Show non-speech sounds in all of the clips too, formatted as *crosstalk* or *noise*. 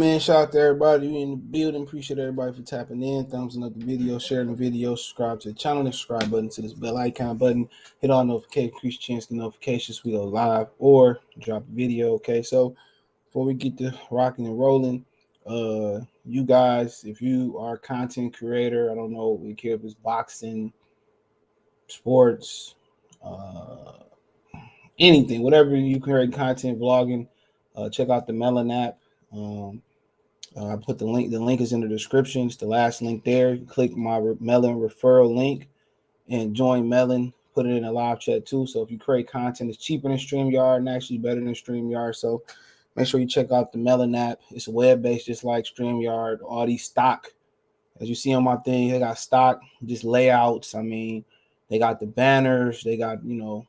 man. Shout out to everybody in the building. Appreciate everybody for tapping in, thumbs up the video, sharing the video, subscribe to the channel, the subscribe button to this bell icon button. Hit all notifications, increase chance to notifications. We go live or drop a video. Okay, so before we get to rocking and rolling, uh, you guys, if you are a content creator, I don't know, we care if it's boxing, sports, uh, anything, whatever you create content, vlogging, uh, check out the Melon app. Um, uh, I put the link. The link is in the description. It's the last link there. click my Melon referral link and join Melon. Put it in a live chat too. So if you create content, it's cheaper than StreamYard and actually better than StreamYard. So make sure you check out the Melon app. It's web based, just like StreamYard. All these stock, as you see on my thing, they got stock, just layouts. I mean, they got the banners. They got you know,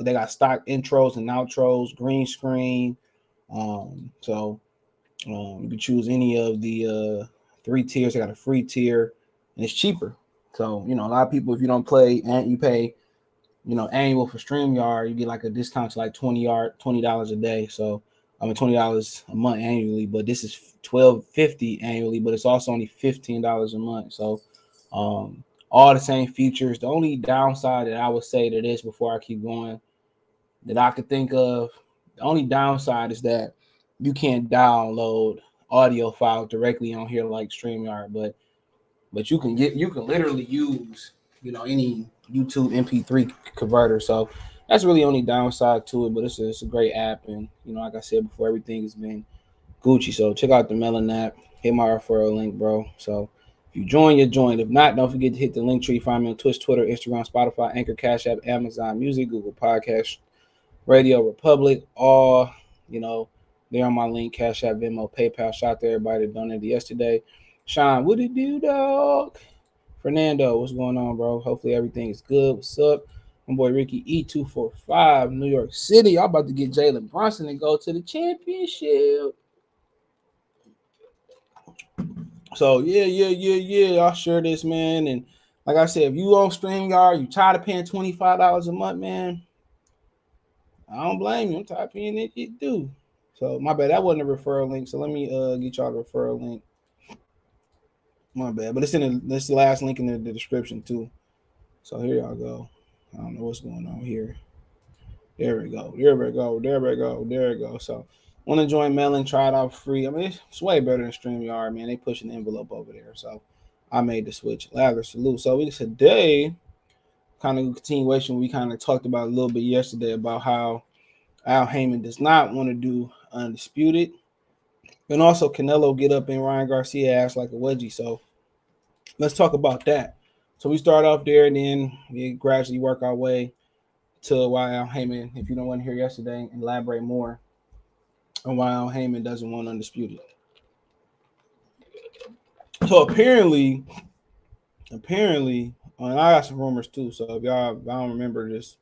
they got stock intros and outros, green screen. Um, so um, you can choose any of the uh, three tiers. They got a free tier, and it's cheaper. So you know, a lot of people, if you don't play and you pay, you know, annual for StreamYard, you get like a discount to like twenty yard, twenty dollars a day. So I mean, twenty dollars a month annually, but this is twelve fifty annually, but it's also only fifteen dollars a month. So um, all the same features. The only downside that I would say to this before I keep going that I could think of, the only downside is that you can't download audio files directly on here like StreamYard, but but you can get you can literally use you know any YouTube MP3 converter. So that's really only downside to it, but it's a, it's a great app, and you know, like I said before, everything has been Gucci. So check out the Melon app. Hit my referral link, bro. So if you join, you join. If not, don't forget to hit the link tree. Find me on Twitch, Twitter, Instagram, Spotify, Anchor, Cash App, Amazon Music, Google Podcast, Radio Republic, all you know they're on my link, Cash App, Venmo, PayPal. Shout out to everybody that donated yesterday. Sean, what you do, dog? Fernando, what's going on, bro? Hopefully everything is good. What's up? My boy Ricky E245, New York City. I'm about to get Jalen Brunson and go to the championship. So yeah, yeah, yeah, yeah. I'll share this, man. And like I said, if you on StreamYard, you tired of paying $25 a month, man. I don't blame you. I'm tired of paying it, it do. So my bad. That wasn't a referral link. So let me uh get y'all the referral link. My bad. But it's in the this last link in the, the description too. So here y'all go. I don't know what's going on here. There we go. There we go. There we go. There we go. So want to join Melon, try it out free. I mean, it's way better than StreamYard, man. They pushing the envelope over there. So I made the switch. Lather salute. So we today kind of continuation we kind of talked about a little bit yesterday about how Al Haymon does not want to do undisputed. And also Canelo get up and Ryan Garcia ass like a wedgie. So let's talk about that. So we start off there and then we gradually work our way to why Al Haymon, if you don't want to hear yesterday, elaborate more on why Al Haymon doesn't want undisputed. So apparently, apparently, and I got some rumors too. So if y'all if I don't remember this,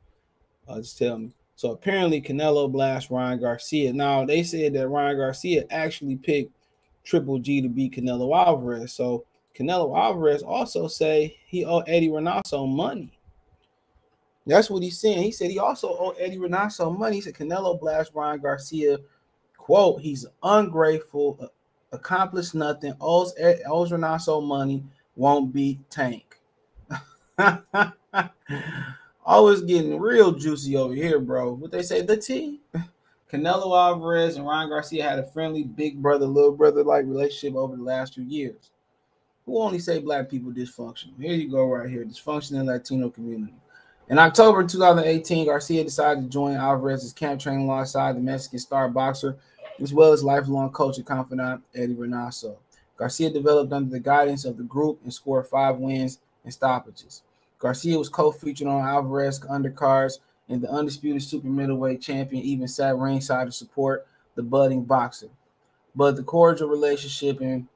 uh, just tell me. So apparently Canelo blast Ryan Garcia. Now they said that Ryan Garcia actually picked Triple G to beat Canelo Alvarez. So Canelo Alvarez also say he owed Eddie Reynoso money. That's what he's saying. He said he also owed Eddie Reynoso money. He said Canelo blast Ryan Garcia. Quote, he's ungrateful, accomplished nothing, owes, owes money, won't beat Tank. *laughs* Always getting real juicy over here, bro. What they say, the T. Canelo Alvarez and Ryan Garcia had a friendly big brother, little brother like relationship over the last few years. Who only say black people dysfunctional? Here you go, right here. Dysfunctional Latino community. In October 2018, Garcia decided to join Alvarez's camp training alongside the Mexican star boxer, as well as lifelong coach and confidant Eddie Reynoso. Garcia developed under the guidance of the group and scored five wins and stoppages. Garcia was co-featured on Alvarez undercards, and the undisputed super middleweight champion even sat ringside to support the budding boxer. But the cordial relationship and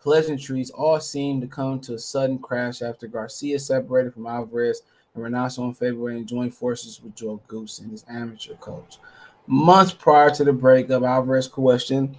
pleasantries all seemed to come to a sudden crash after Garcia separated from Alvarez and Reynoso in February and joined forces with Joe Goossen and his amateur coach. Months prior to the breakup, Alvarez questioned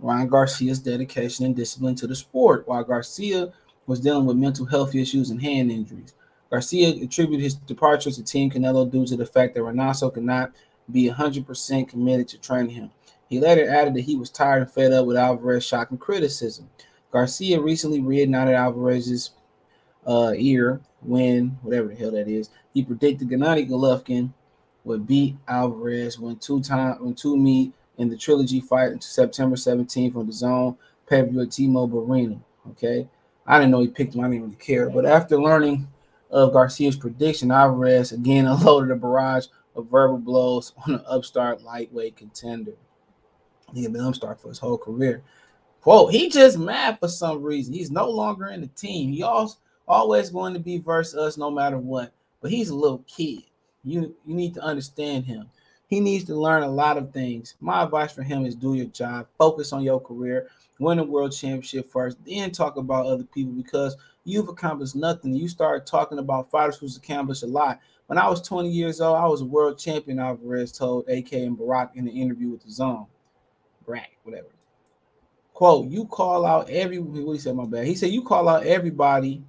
Ryan Garcia's dedication and discipline to the sport, while Garcia was dealing with mental health issues and hand injuries. Garcia attributed his departure to Team Canelo due to the fact that Reynoso could not be 100% committed to training him. He later added that he was tired and fed up with Alvarez's shocking criticism. Garcia recently reignited Alvarez's uh, ear when, whatever the hell that is, he predicted Gennady Golovkin would beat Alvarez when two time when two meet in the trilogy fight September 17th on DAZN pay-per-view at T-Mobile Arena. Okay, I didn't know he picked. I didn't really care. But after learning of Garcia's prediction, Alvarez again *laughs* unloaded a barrage of verbal blows on an upstart lightweight contender. He had been upstart for his whole career. Quote, he just mad for some reason. He's no longer in the team. He also always going to be versus us no matter what. But he's a little kid. You you need to understand him. He needs to learn a lot of things. My advice for him is do your job, focus on your career, win a world championship first, then talk about other people because you've accomplished nothing. You start talking about fighters who's accomplished a lot. When I was 20 years old, I was a world champion, Alvarez told AK and Barak in the interview with The Zone. Brack, whatever. Quote, you call out every what he said, my bad. He said you call out everybody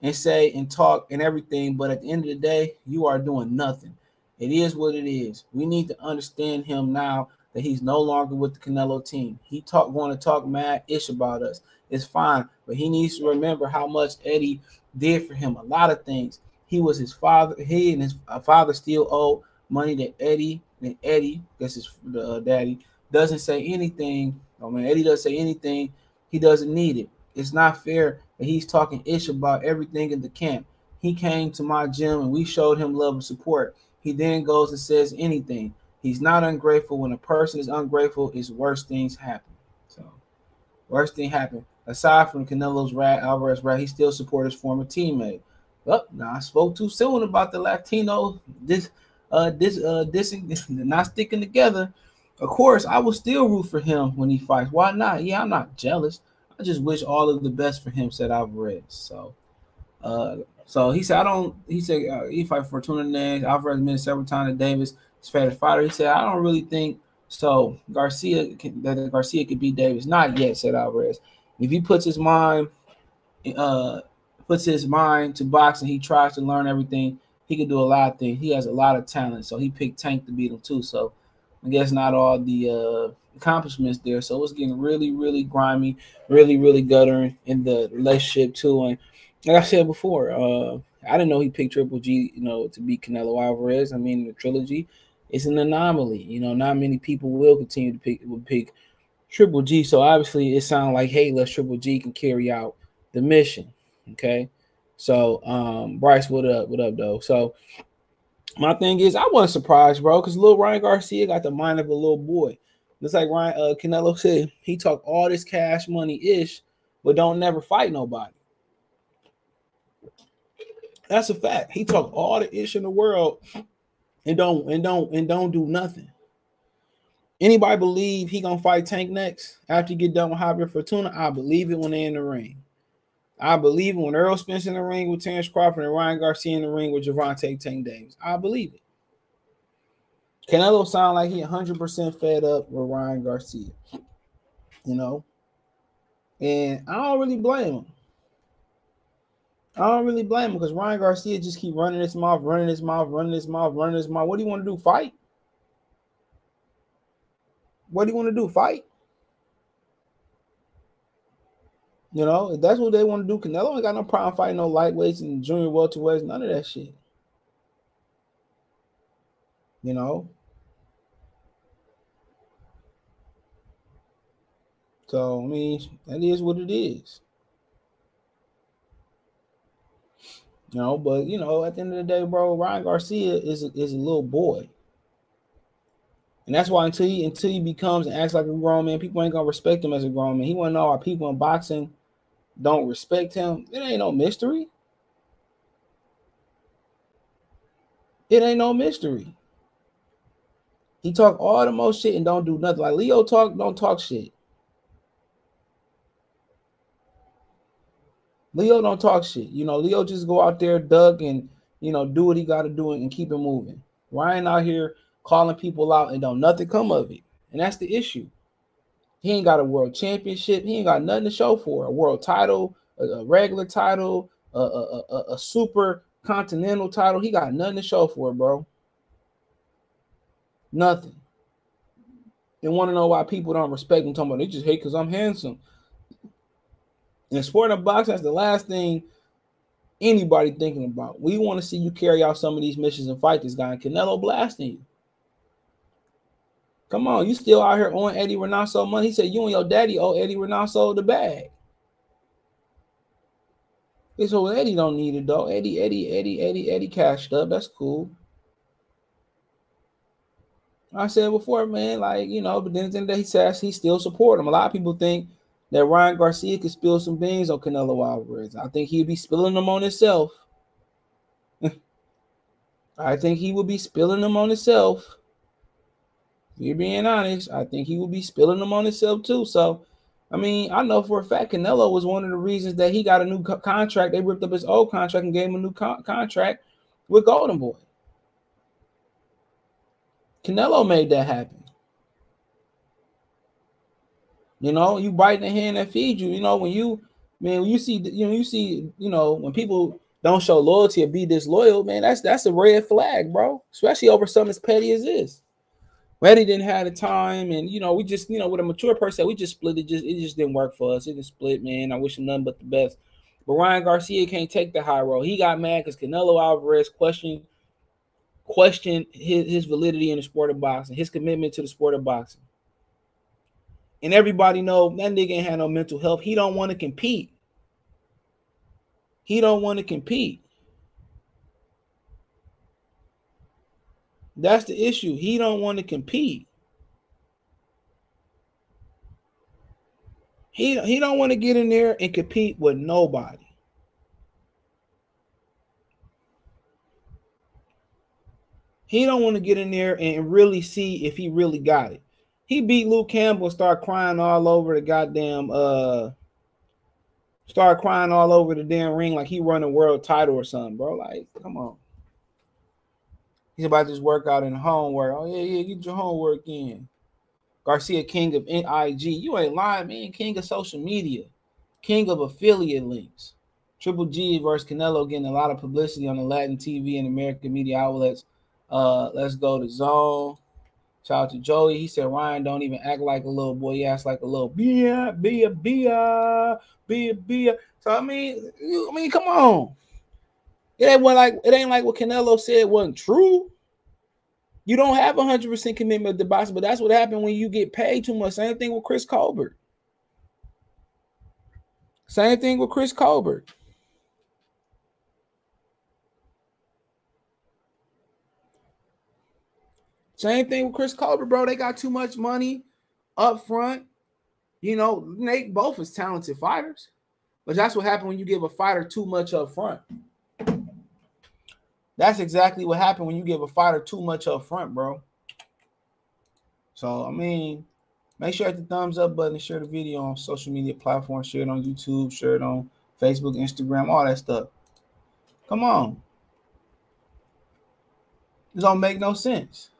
and say and talk and everything, but at the end of the day, you are doing nothing. It is what it is. We need to understand him now that he's no longer with the Canelo team. He talk going to talk mad ish about us. It's fine, but he needs to remember how much Eddie did for him. A lot of things. He was his father. He and his uh, father still owe money to Eddie. And Eddie, guess his uh, daddy, doesn't say anything. I mean, Eddie doesn't say anything. He doesn't need it. It's not fair that he's talking ish about everything in the camp. He came to my gym and we showed him love and support. He then goes and says anything. He's not ungrateful. When a person is ungrateful, it's worse things happen. So, worst thing happen. Aside from Canelo's rat, Alvarez rat, he still supports his former teammate. Well, now I spoke too soon about the Latino this uh this uh this *laughs* not sticking together. Of course, I will still root for him when he fights. Why not? Yeah, I'm not jealous. I just wish all of the best for him, said Alvarez. So, uh, so he said, I don't. He said uh, he fight for Fortuna next. Alvarez been several times to Davis. His favorite fighter. He said, I don't really think so. Garcia that Garcia could beat Davis. Not yet, said Alvarez. If he puts his mind, uh, puts his mind to boxing, he tries to learn everything. He can do a lot of things. He has a lot of talent. So he picked Tank to beat him too. So I guess not all the uh, accomplishments there. So it's getting really, really grimy, really, really guttering in the relationship too. And like I said before, uh, I didn't know he picked Triple G, you know, to beat Canelo Alvarez. I mean, the trilogy is an anomaly. You know, not many people will continue to pick will pick Triple G. So obviously, it sounds like hey, let's Triple G can carry out the mission. Okay, so um, Bryce, what up? What up, though? So my thing is, I wasn't surprised, bro, because little Ryan Garcia got the mind of a little boy. Just like Ryan uh, Canelo said, he talk all this cash money ish, but don't never fight nobody. That's a fact. He talk all the ish in the world and don't and don't and don't do nothing. Anybody believe he gonna fight Tank next after he get done with Javier Fortuna? I believe it when they in the ring. I believe it when Errol Spence in the ring with Terence Crawford and Ryan Garcia in the ring with Gervonta Tank Davis. I believe it. Canelo sound like he 100% fed up with Ryan Garcia. You know? And I don't really blame him. I don't really blame him because Ryan Garcia just keep running his mouth, running his mouth, running his mouth, running his mouth. What do you want to do? Fight? What do you want to do? Fight? You know, if that's what they want to do, Canelo ain't got no problem fighting no lightweights and junior welterweights, none of that shit. You know, So I mean, that is what it is. You know, but you know, at the end of the day, bro, Ryan Garcia is a, is a little boy, and that's why until he until he becomes and acts like a grown man, people ain't gonna respect him as a grown man. He wanna know why people in boxing don't respect him. It ain't no mystery. It ain't no mystery. He talk all the most shit and don't do nothing. Like Leo talk, don't talk shit. Leo don't talk shit. You know, Leo just go out there, Doug, and you know, do what he got to do and keep it moving. Ryan out here calling people out and don't nothing come of it, and that's the issue. He ain't got a world championship. He ain't got nothing to show for a world title, a, a regular title, a, a, a, a super continental title. He got nothing to show for, it, bro. Nothing. and want to know why people don't respect him. Talking about they just hate because I'm handsome. In sport and boxing, that's the last thing anybody thinking about. We want to see you carry out some of these missions and fight this guy. And Canelo blasting you. Come on, you still out here owing Eddie Reynoso money. He said you and your daddy owe Eddie Reynoso the bag. He said, well, Eddie don't need it though. Eddie, Eddie, Eddie, Eddie, Eddie cashed up. That's cool. I said before, man, like you know, but then, then he says he still support him. A lot of people think that Ryan Garcia could spill some beans on Canelo Alvarez. I think he'd be spilling them on himself. *laughs* I think he would be spilling them on himself. You're being honest, I think he would be spilling them on himself too. So, I mean, I know for a fact Canelo was one of the reasons that he got a new co- contract. They ripped up his old contract and gave him a new co- contract with Golden Boy. Canelo made that happen. You know, you bite the hand that feeds you. You know, when you man, when you see you know, you see, you know, when people don't show loyalty or be disloyal, man, that's that's a red flag, bro. Especially over something as petty as this. Reddy didn't have the time, and you know, we just, you know, with a mature person, we just split it. Just it just didn't work for us. It just split, man. I wish him nothing but the best. But Ryan Garcia can't take the high road. He got mad because Canelo Alvarez questioned questioned his, his validity in the sport of boxing, his commitment to the sport of boxing. And everybody know that nigga ain't had no mental health. He don't want to compete. He don't want to compete. That's the issue. He don't want to compete. He, he don't want to get in there and compete with nobody. He don't want to get in there and really see if he really got it. He beat Luke Campbell start crying all over the goddamn uh start crying all over the damn ring like he won a world title or something, bro. Like, come on. He's about to just work out in homework. Oh, yeah, yeah, get your homework in. Garcia, king of NIG. You ain't lying, man. King of social media, king of affiliate links. Triple G versus Canelo getting a lot of publicity on the Latin TV and American media outlets. Uh, let's go to Zone. Shout out to Joey. He said Ryan don't even act like a little boy. He acts like a little beer, beer, beer, beer, beer. So I mean, I mean, come on. It ain't like it ain't like what Canelo said wasn't true. You don't have hundred percent commitment to boxing, but that's what happened when you get paid too much. Same thing with Chris Colbert. Same thing with Chris Colbert. Same thing with Chris Colbert, bro. They got too much money up front. You know, Nate both is talented fighters, but that's what happened when you give a fighter too much up front. That's exactly what happened when you give a fighter too much up front, bro. So I mean, make sure you hit the thumbs up button and share the video on social media platforms, share it on YouTube, share it on Facebook, Instagram, all that stuff. Come on. This don't make no sense.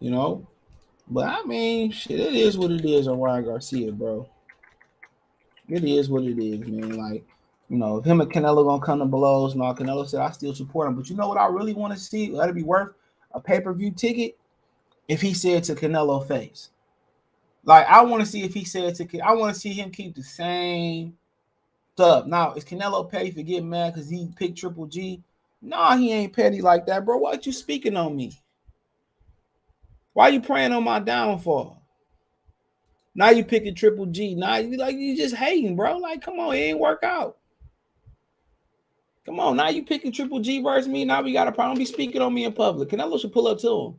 You know, but I mean, shit, it is what it is on Ryan Garcia, bro. It is what it is, man. Like, you know, him and Canelo gonna come to blows. No, Canelo said I still support him, but you know what I really want to see? That'd be worth a pay per view ticket. If he said to Canelo face, like I want to see if he said to, I want to see him keep the same stuff. Now, is Canelo petty for getting mad because he picked Triple G? Nah, he ain't petty like that, bro. What you speaking on me? Why you praying on my downfall? Now you picking Triple G. Now you like you just hating, bro. Like, come on, it ain't work out. Come on, now you picking Triple G versus me. Now we got a problem. Be speaking on me in public. Canelo should pull up to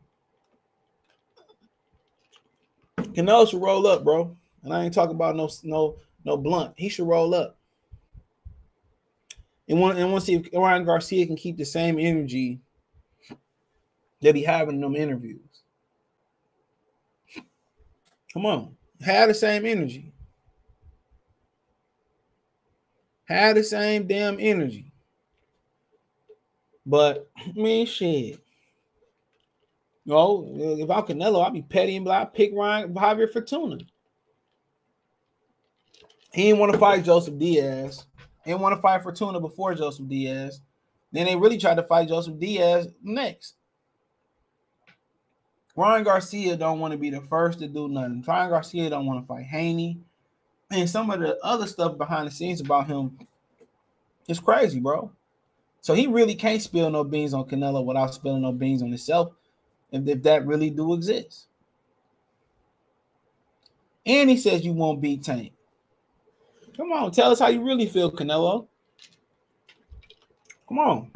him. Canelo should roll up, bro. And I ain't talking about no no no blunt. He should roll up. And want and want to see if Ryan Garcia can keep the same energy that he having in them interviews. Come on, have the same energy. Have the same damn energy. But *clears throat* I mean, shit. Know, if I'm Canelo, I'd be petty and like, pick Ryan Javier Fortuna. He didn't want to fight Joseph Diaz. He didn't want to fight Fortuna before Joseph Diaz. Then they really tried to fight Joseph Diaz next. Ryan Garcia don't want to be the first to do nothing. Ryan Garcia don't want to fight Haney. And some of the other stuff behind the scenes about him is crazy, bro. So he really can't spill no beans on Canelo without spilling no beans on himself, if, if that really do exist. And he says you won't beat Tank. Come on, tell us how you really feel, Canelo. Come on.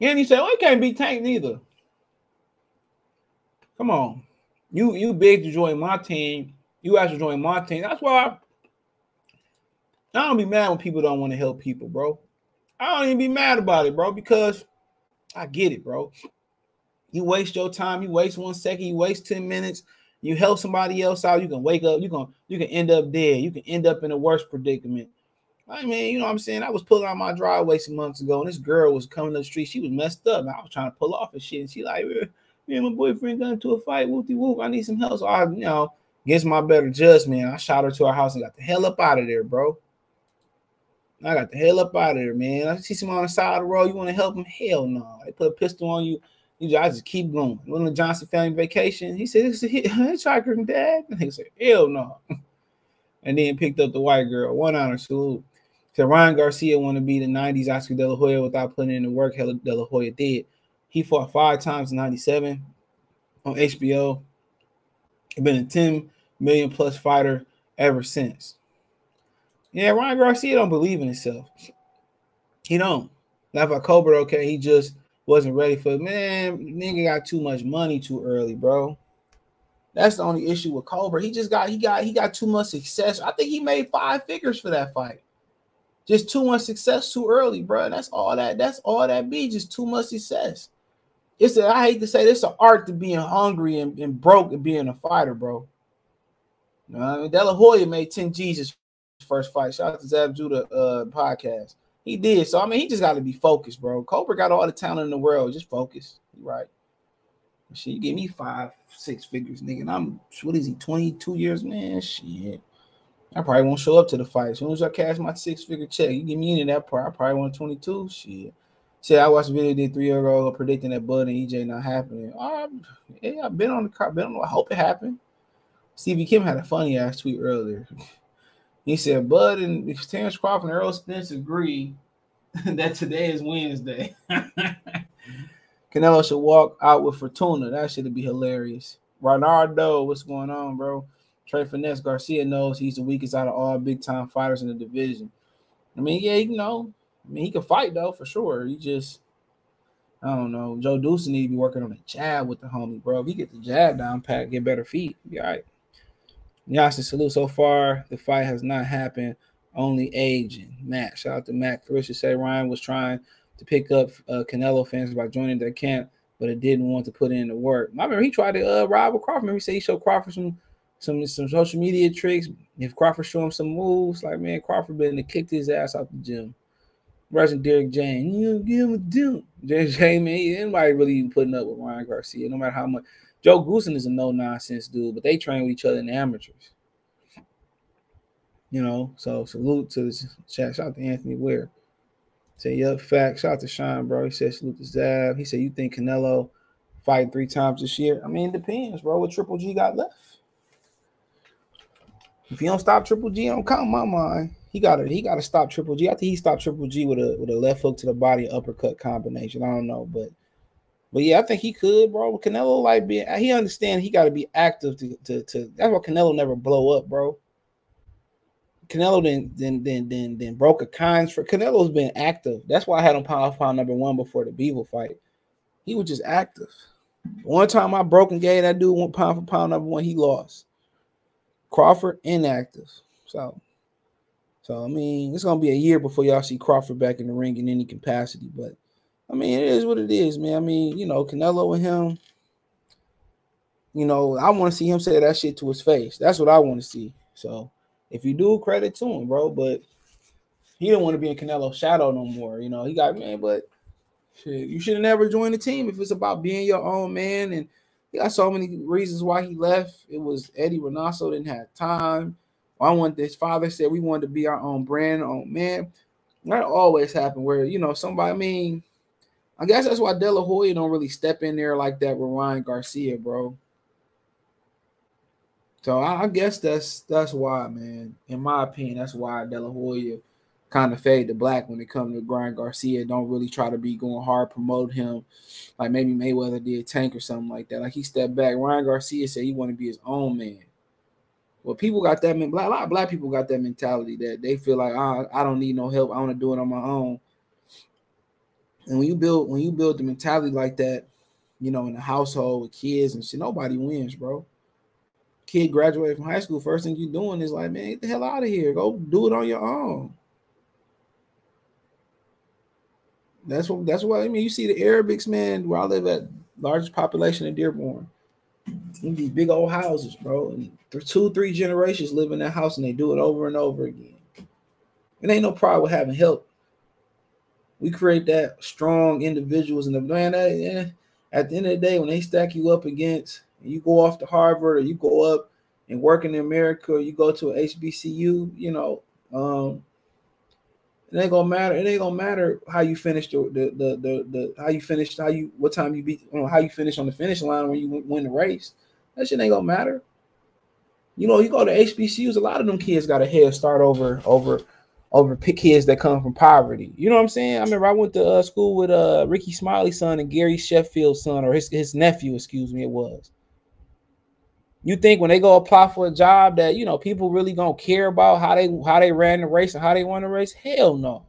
And he said, "Oh, he can't beat Tank neither." Come on, you you big to join my team. You asked to join my team. That's why I, I don't be mad when people don't want to help people, bro. I don't even be mad about it, bro, because I get it, bro. You waste your time, you waste one second, you waste 10 minutes, you help somebody else out, you can wake up, you can you can end up dead, you can end up in a worse predicament. I mean, you know what I'm saying? I was pulling out my driveway some months ago, and this girl was coming up the street. She was messed up. And I was trying to pull off and shit. And she like, me and my boyfriend got into a fight. Whoopty whoop. I need some help. So I, you know, against my better judgment, I shot her to her house and got the hell up out of there, bro. I got the hell up out of there, man. I see someone on the side of the road. You want to help him? Hell no. They put a pistol on you. You just, I just keep going. When the Johnson family vacation, he said, "This is a *laughs* hitchhiker, Dad." And he said, "Hell no." *laughs* And then picked up the white girl. One honor salute. So Ryan Garcia want to be the '90s Oscar De La Hoya without putting in the work De La Hoya did. He fought five times in '97 on HBO. Been a 10 million plus fighter ever since. Yeah, Ryan Garcia don't believe in himself. He don't. Not for Cobra, okay. He just wasn't ready for it. Man, nigga got too much money too early, bro. That's the only issue with Cobra. He just got he got he got too much success. I think he made five figures for that fight. Just too much success too early, bro. That's all that. That's all that be. Just too much success. It's a, I hate to say this, it's an art to being hungry and, and broke and being a fighter, bro. You know, I mean, De La Hoya made 10 Jesus first fight. Shout out to Zab Judah uh, podcast. He did. So I mean, he just got to be focused, bro. Cobra got all the talent in the world. Just focus. Right. Shit, you give me five, six figures, nigga. And I'm what is he, 22 years, man? Shit. I probably won't show up to the fight. As soon as I cash my six figure check, you give me into that part. I probably want 22. Shit. See, I watched a video did three year old predicting that Bud and EJ not happening. Um, yeah, I've been on the car, been on. I hope it happened. Stevie Kim had a funny ass tweet earlier. *laughs* He said, Bud and Terence Crawford and Errol Spence agree *laughs* that today is Wednesday. *laughs* Canelo should walk out with Fortuna. That should be hilarious. Ronaldo, what's going on, bro? Trey Finesse Garcia knows he's the weakest out of all big time fighters in the division. I mean, yeah, you know, I mean, he can fight though for sure. He just, I don't know. Joe Deuce need to be working on a jab with the homie, bro. If he get the jab down pat, get better feet, be all right. Yassi salute. So far, the fight has not happened. Only aging. Matt, shout out to Matt. Carissa say Ryan was trying to pick up uh, Canelo fans by joining their camp, but it didn't want to put in the work. I remember he tried to uh, rob with Crawford. Remember he said he showed Crawford some some some social media tricks. If Crawford show him some moves, like man, Crawford been to kicked his ass out the gym. Russian Derek James, you give him a dunk. Derek James, man, anybody really even putting up with Ryan Garcia, no matter how much. Joe Goossen is a no nonsense dude, but they train with each other in the amateurs. You know, so salute to the chat. Shout out to Anthony Ware. Say, yup, fact. Shout out to Sean, bro. He said, salute to Zab. He said, you think Canelo fight three times this year? I mean, it depends, bro. What Triple G got left? If he don't stop Triple G, don't count my mind. He gotta he gotta stop Triple G. I think he stopped Triple G with a with a left hook to the body uppercut combination. I don't know, but but yeah, I think he could, bro. Canelo like being he understand he got to be active to, to to that's why Canelo never blow up, bro. Canelo then then then then then broke a cons for Canelo's been active. That's why I had him pound pound number one before the Bivol fight. He was just active. One time I broke and gave that dude one pound for pound number one, he lost. Crawford inactive. So so I mean it's gonna be a year before y'all see Crawford back in the ring in any capacity, but I mean, it is what it is, man. I mean, you know, Canelo and him, you know, I want to see him say that shit to his face. That's what I want to see. So if you do, credit to him, bro. But he don't want to be in Canelo's shadow no more. You know, he got man, but shit, you should have never joined the team if it's about being your own man. And he got so many reasons why he left. It was Eddie Reynoso didn't have time. I want this father said we wanted to be our own brand, own man. That always happen where you know somebody. I mean, I guess that's why De La Hoya don't really step in there like that with Ryan Garcia, bro. So I, I guess that's that's why, man. In my opinion, that's why De La Hoya kind of fade to black when it comes to Ryan Garcia. Don't really try to be going hard, promote him like maybe Mayweather did Tank or something like that. Like he stepped back. Ryan Garcia said he want to be his own man. Well, people got that. A lot of black people got that mentality that they feel like oh, I don't need no help. I want to do it on my own. And when you build when you build the mentality like that, you know, in a household with kids and shit, nobody wins, bro. Kid graduated from high school, first thing you're doing is like, man, get the hell out of here. Go do it on your own. That's what that's what I mean. You see the Arabics, man, where I live at largest population in Dearborn. In these big old houses, bro. And two, three generations live in that house and they do it over and over again. It ain't no problem with having help. We create that strong individuals in the man. That, at the end of the day, when they stack you up against, you go off to Harvard or you go up and work in America or you go to a HBCU, you know, um, it ain't gonna matter. It ain't gonna matter how you finished the the the, the, the how you finished, how you what time you beat, you know, how you finish on the finish line when you win the race. That shit ain't gonna matter. You know, you go to HBCUs, a lot of them kids got a head start over over over kids that come from poverty. You know what I'm saying? I remember I went to uh, school with uh Rickey Smiley's son and Gary Sheffield's son, or his, his nephew, excuse me, it was. You think when they go apply for a job that you know people really gonna care about how they how they ran the race and how they won the race? Hell no.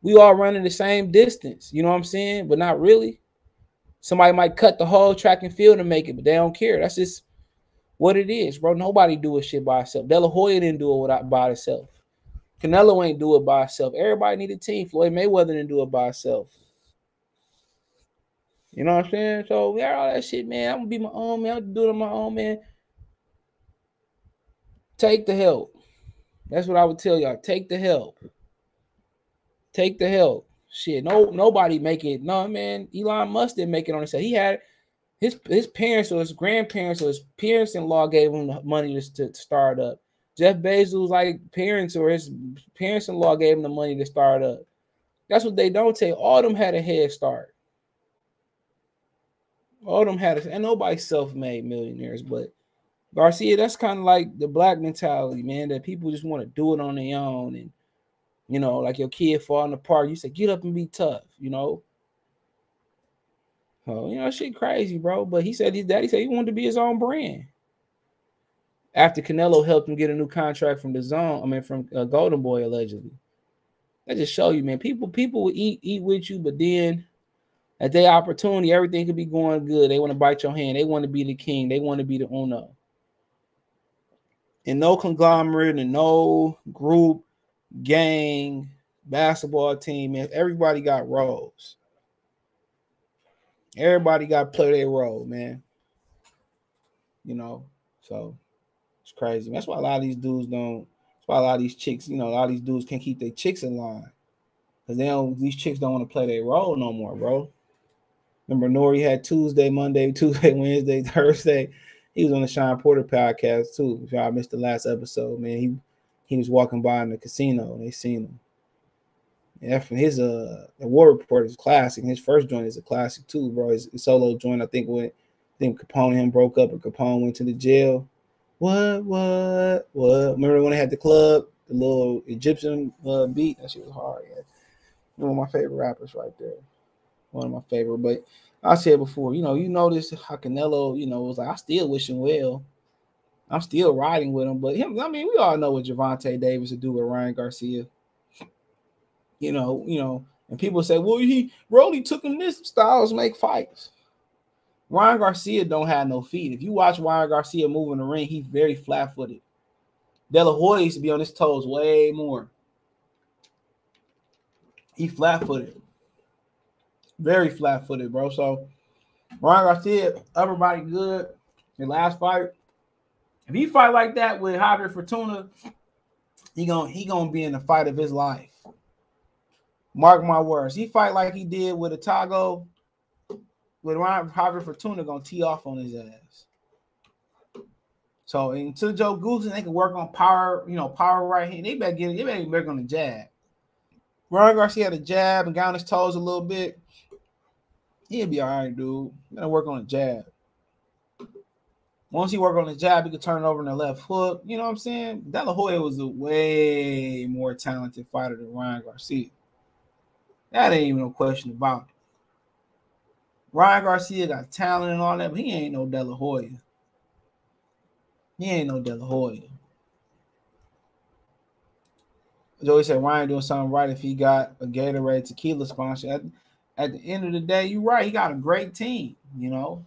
We all running the same distance, you know what I'm saying? But not really. Somebody might cut the whole track and field to make it, but they don't care. That's just what it is, bro. Nobody do a shit by itself. De La Hoya didn't do it without by itself. Canelo ain't do it by itself. Everybody need a team. Floyd Mayweather didn't do it by itself. You know what I'm saying? So we got all that shit, man. I'm gonna be my own man. I'm gonna do it on my own, man. Take the help. That's what I would tell y'all. Take the help. Take the help. Shit, no, nobody make it. No, man. Elon Musk didn't make it on his himself. He had his his parents or his grandparents or his parents-in-law gave him the money to, to start up. Jeff Bezos, like parents or his parents-in-law gave him the money to start up. That's what they don't say. All them had a head start. All them had, and nobody self-made millionaires, but Garcia, that's kind of like the black mentality, man. That people just want to do it on their own, and you know, like your kid falling apart, you say, "Get up and be tough," you know. Oh, you know, shit crazy, bro. But he said his daddy said he wanted to be his own brand. After Canelo helped him get a new contract from the Zone, I mean, from uh, Golden Boy allegedly. That just show you, man. People, people will eat, eat with you, but then at their opportunity, everything could be going good. They want to bite your hand. They want to be the king. They want to be the owner. And no conglomerate and no group, gang, basketball team, man. Everybody got roles. Everybody got to play their role, man. You know, so it's crazy. That's why a lot of these dudes don't. That's why a lot of these chicks, you know, a lot of these dudes can't keep their chicks in line because they don't. These chicks don't want to play their role no more, bro. Remember, Nori had Tuesday, Monday, *laughs* Tuesday, Wednesday, Thursday. He was on the Sean Porter podcast too. If y'all missed the last episode, man, he he was walking by in the casino and they seen him. Yeah, from his uh War Report is classic. His first joint is a classic too, bro. His, his solo joint, I think when I think Capone and him broke up, and Capone went to the jail. What, what, what? Remember when they had the club, the little Egyptian uh, beat? That shit was hard. Yeah. One of my favorite rappers right there one of my favorite. But I said before, you know, you notice how Canelo, you know, was like, I still wish him well. I'm still riding with him, but him, I mean, we all know what Gervonta Davis would do with Ryan Garcia. You know, you know, and people say, well, he Rolly took him this styles make fights. Ryan Garcia don't have no feet. If you watch Ryan Garcia move in the ring, he's very flat-footed. De La Hoya used to be on his toes way more. He flat-footed very flat footed, bro. So Ryan Garcia, everybody good. The last fight, if he fight like that with Javier Fortuna, he gonna he gonna be in the fight of his life. Mark my words. He fight like he did with Otago, with Ryan Javier Fortuna gonna tee off on his ass. So until Joe Goossen, they can work on power, you know, power right hand. They better get it, they better work on the jab. Ryan Garcia had a jab and got on his toes a little bit. He'll be all right, dude. Gotta work on the jab. Once he work on the jab, he could turn it over in the left hook. You know what I'm saying? De La Hoya was a way more talented fighter than Ryan Garcia. That ain't even no question about it. Ryan Garcia got talent and all that, but he ain't no De La Hoya. He ain't no De La Hoya. Joey said Ryan doing something right if he got a Gatorade tequila sponsor. At, the end of the day, you're right. He got a great team, you know.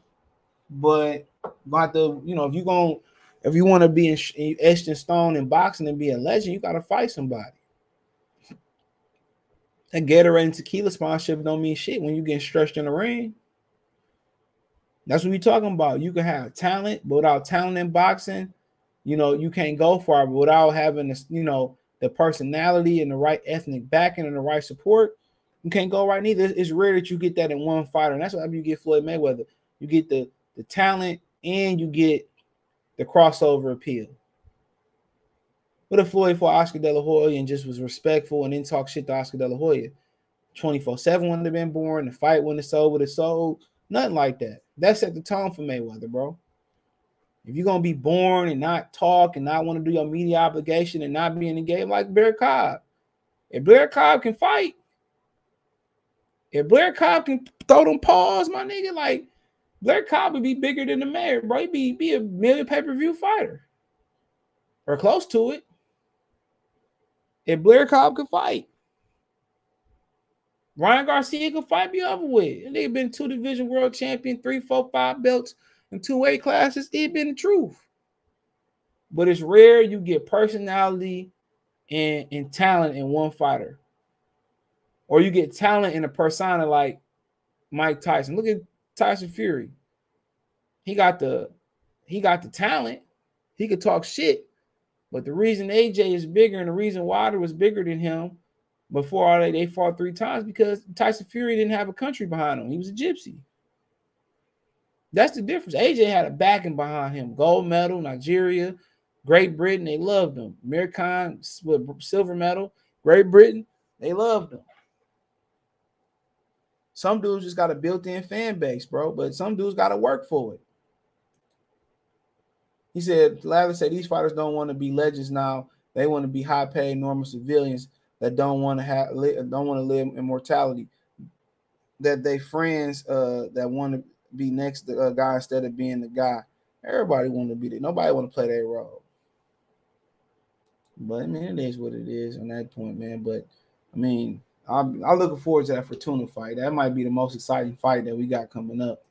But about the, you know, if you going if you want to be in, etched in stone in boxing and be a legend, you got to fight somebody. That Gatorade and tequila sponsorship don't mean shit when you get stretched in the ring. That's what we talking about. You can have talent, but without talent in boxing, you know, you can't go far. But without having this, you know, the personality and the right ethnic backing and the right support, you can't go right neither. It's rare that you get that in one fighter. And that's why you get Floyd Mayweather. You get the the talent and you get the crossover appeal. What if Floyd fought Oscar De La Hoya and just was respectful and didn't talk shit to Oscar De La Hoya? 24-7 wouldn't have been born, the fight wouldn't have sold, would have sold. Nothing like that. That set the tone for Mayweather, bro. If you're gonna be born and not talk and not want to do your media obligation and not be in the game like Blair Cobb, if Blair Cobb can fight, if Blair Cobb can throw them paws, my nigga, like Blair Cobb would be bigger than the mayor, bro. He'd be, be a million pay-per-view fighter. Or close to it. If Blair Cobb could fight. Ryan Garcia could fight me over with. And they've been two division world champion, three, four, five belts and two weight classes. It been the truth. But it's rare you get personality and, and talent in one fighter. Or you get talent in a persona like Mike Tyson. Look at Tyson Fury. He got the he got the talent. He could talk shit. But the reason AJ is bigger and the reason Wilder was bigger than him before all that they fought three times because Tyson Fury didn't have a country behind him. He was a gypsy. That's the difference. AJ had a backing behind him. Gold medal, Nigeria, Great Britain, they loved him. Amir with silver medal, Great Britain, they loved him. Some dudes just got a built-in fan base, bro, but some dudes got to work for it. He said, Lavin said these fighters don't want to be legends now. They want to be high-paid normal civilians that don't want to have don't want to live immortality. That they friends uh that want to be next to a guy instead of being the guy. Everybody want to be there. Nobody want to play that role. But I mean, it is what it is on that point, man. But I mean, I'm, I'm looking forward to that Fortuna fight. That might be the most exciting fight that we got coming up.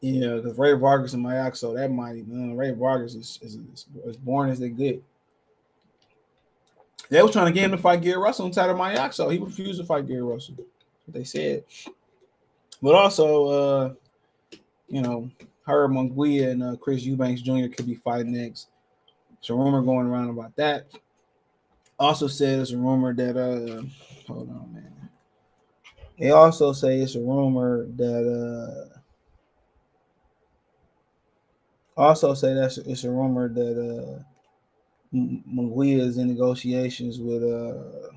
Yeah, because Rey Vargas and Magsayo, that might uh, Rey Vargas is, is, is as born as they get. They was trying to get him to fight Gary Russell inside of Magsayo. He refused to fight Gary Russell. What they said. But also, uh, you know, Herb Munguia and uh, Chris Eubanks Jr. could be fighting next. There's a rumor going around about that. Also said it's a rumor that uh hold on, man. They also say it's a rumor that uh also say that it's a rumor that uh Munguia is in negotiations with uh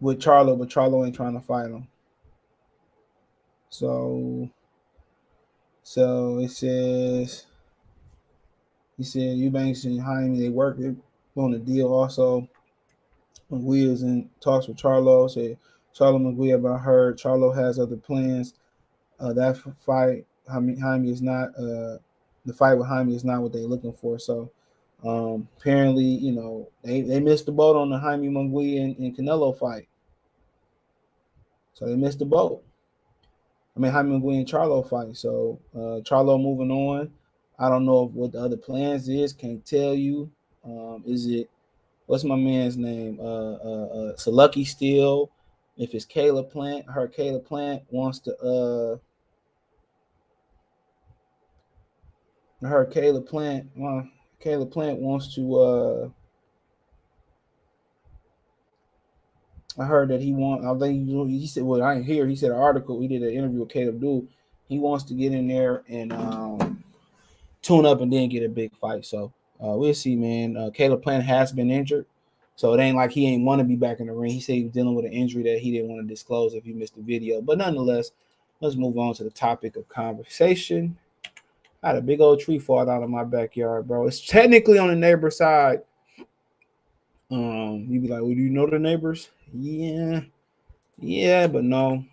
with Charlo, but Charlo ain't trying to fight him. So so it says he said Eubanks and Jaime they work on a deal also. Munguia is in talks with Charlo. Said Charlo Munguia about her. Charlo has other plans. Uh, that fight, Jaime, Jaime is not uh, the fight with Jaime is not what they're looking for. So um, apparently, you know, they, they missed the boat on the Jaime Munguia and, and Canelo fight. So they missed the boat. I mean, Jaime Munguia and Charlo fight. So uh, Charlo moving on. I don't know what the other plans is. Can't tell you. Um, is it what's my man's name? Uh, uh, uh, Salucky still. If it's Caleb Plant, her Caleb Plant wants to uh heard Caleb Plant. Well, Caleb Plant wants to. uh I heard that he want. I think he said. Well, I didn't hear. He said an article. He did an interview with Caleb Dude. He wants to get in there and um, tune up and then get a big fight. So uh, we'll see, man. Uh, Caleb Plant has been injured, so it ain't like he ain't want to be back in the ring. He said he was dealing with an injury that he didn't want to disclose if you missed the video. But nonetheless, let's move on to the topic of conversation. I had a big old tree fall out of my backyard, bro. It's technically on the neighbor side. Um, you'd be like, "Well, do you know the neighbors?" Yeah, yeah, but no.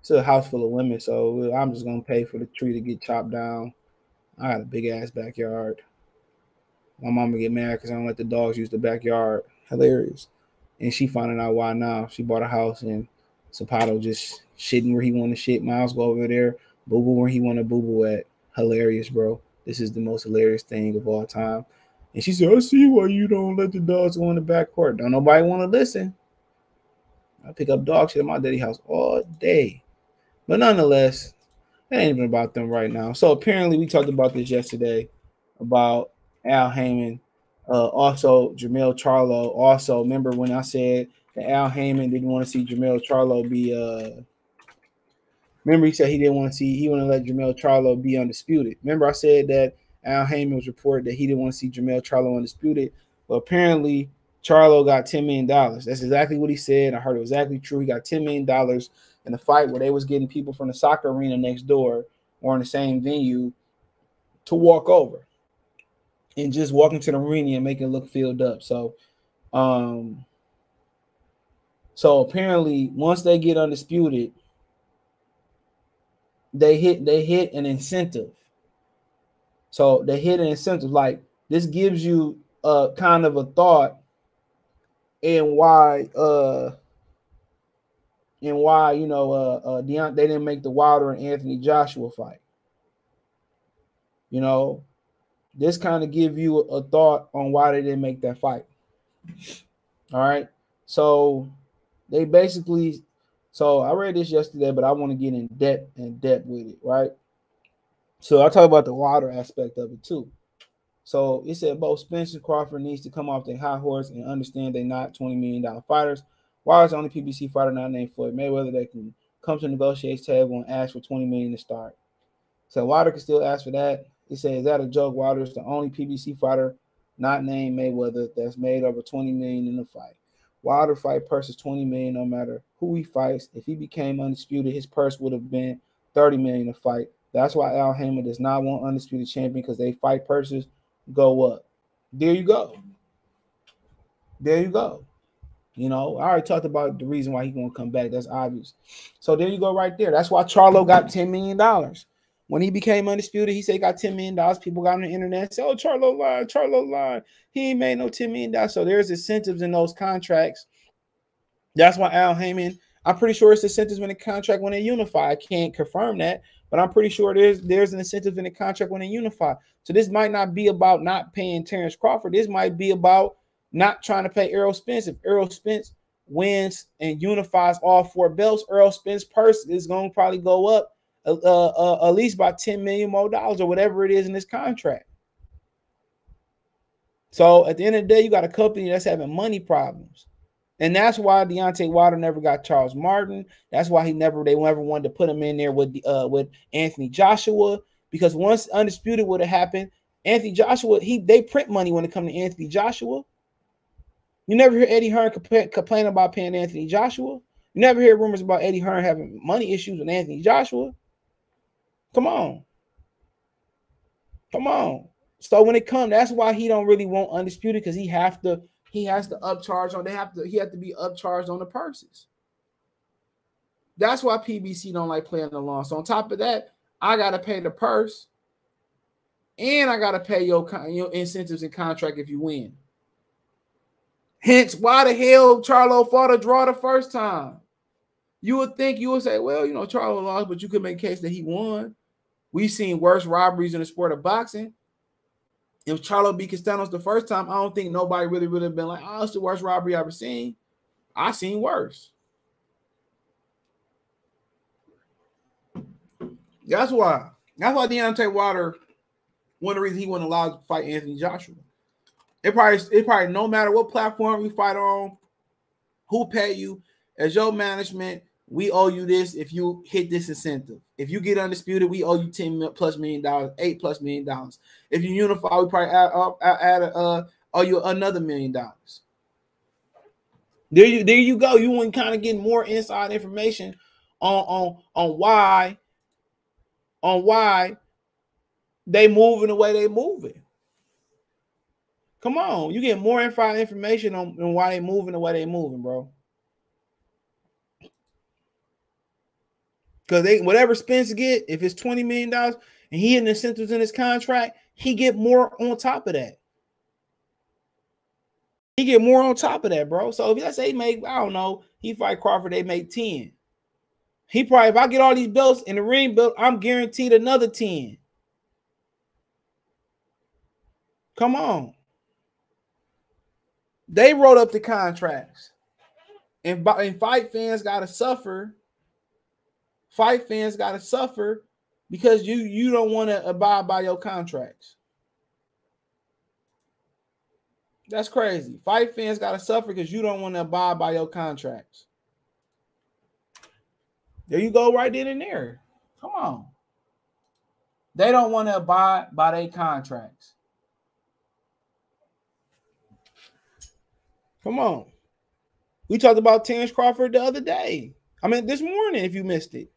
It's a house full of women, so I'm just gonna pay for the tree to get chopped down. I got a big ass backyard. My mama get mad because I don't let the dogs use the backyard. Hilarious. And she finding out why now. She bought a house and Zapato just shitting where he want to shit. Miles go over there, boo boo where he want to boo boo at. Hilarious, bro. This is the most hilarious thing of all time. And she said, I see why you don't let the dogs go in the back court. Don't nobody want to listen. I pick up dog shit at my daddy house all day. But nonetheless, it ain't even about them right now. So apparently, we talked about this yesterday about Al Haymon. Uh, also, Jermell Charlo. Also, remember when I said that Al Haymon didn't want to see Jermell Charlo be. Uh, remember, he said he didn't want to see. He want to let Jermell Charlo be undisputed. Remember, I said that Al Haymon was reported that he didn't want to see Jermell Charlo undisputed. Well, apparently, Charlo got $10 million. That's exactly what he said. I heard it was exactly true. He got $10 million in a fight where they was getting people from the soccer arena next door or in the same venue to walk over and just walking to the arena and making it look filled up. So, um, so apparently, once they get undisputed, they hit they hit an incentive. So they hit an incentive. Like this gives you a kind of a thought and why uh and why you know uh, uh Deont- they didn't make the Wilder and Anthony Joshua fight. You know, this kind of give you a thought on why they didn't make that fight. All right. So they basically so I read this yesterday, but I want to get in depth in depth with it, right? So I talk about the Wilder aspect of it too. So it said both Spence and Crawford needs to come off their high horse and understand they're not $20 million fighters. Wilder's the only PBC fighter not named Floyd Mayweather that can come to the negotiations table and ask for 20 million to start. So Wilder can still ask for that. He said, Is that a joke? Wilder's the only PBC fighter not named Mayweather that's made over 20 million in a fight. Wilder fight purse is 20 million no matter who he fights. If he became undisputed, his purse would have been 30 million to fight. That's why Al Haymon does not want undisputed champion because they fight purses go up. There you go. There you go. You know, I already talked about the reason why he gonna come back. That's obvious. So there you go, right there. That's why Charlo got $10 million. When he became undisputed, he said he got $10 million. People got on the internet said, Oh, Charlo lied, Charlo lied. He ain't made no $10 million. So there's incentives in those contracts. That's why Al Haymon, I'm pretty sure it's incentives in the contract when they unify. I can't confirm that, but I'm pretty sure there's there's an incentive in the contract when they unify. So this might not be about not paying Terrence Crawford. This might be about not trying to pay Errol Spence. If Errol Spence wins and unifies all four belts, Errol Spence purse is going to probably go up uh, uh, uh, at least by 10 million more dollars or whatever it is in this contract. So at the end of the day, you got a company that's having money problems. And that's why Deontay Wilder never got Charles Martin. That's why he never they never wanted to put him in there with uh with Anthony Joshua because once undisputed would have happened, Anthony Joshua he they print money when it comes to Anthony Joshua. You never hear Eddie Hearn complain, complain about paying Anthony Joshua. You never hear rumors about Eddie Hearn having money issues with Anthony Joshua. Come on. Come on. So when it comes, that's why he don't really want undisputed because he have to he has to upcharge on they have to he have to be upcharged on the purses. That's why PBC don't like playing along. So on top of that, I gotta pay the purse, and I gotta pay your your incentives and contract if you win. Hence, why the hell Charlo fought a draw the first time? You would think you would say, well, you know, Charlo lost, but you could make case that he won. We've seen worse robberies in the sport of boxing. If Charlo beat Castaños the first time, I don't think nobody really have been like, oh, it's the worst robbery I've ever seen. I seen worse. That's why. That's why Deontay Wilder, one of the reasons he wasn't allowed to fight Anthony Joshua. It probably it probably no matter what platform we fight on, who pay you, as your management, we owe you this if you hit this incentive. If you get undisputed, we owe you 10 plus million dollars, eight plus million dollars. If you unify, we probably add, add, add uh, owe you another million dollars. There you there you go. You want kind of get more inside information on on on why on why they moving the way they moving. Come on, you get more information on, on why they moving the way they moving, bro. Because they whatever Spence get, if it's $20 million and he had incentives in his contract, he get more on top of that. He get more on top of that, bro. So if let's say he make, I don't know, he fight Crawford, they make 10. He probably, if I get all these belts in the ring belt, I'm guaranteed another 10. Come on. They wrote up the contracts. And, and fight fans gotta suffer fight fans got to suffer because you you don't want to abide by your contracts. That's crazy. Fight fans got to suffer because you don't want to abide by your contracts. There you go, right then and there. Come on. They don't want to abide by their contracts. Come on. We talked about Terence Crawford the other day. I mean, this morning, if you missed it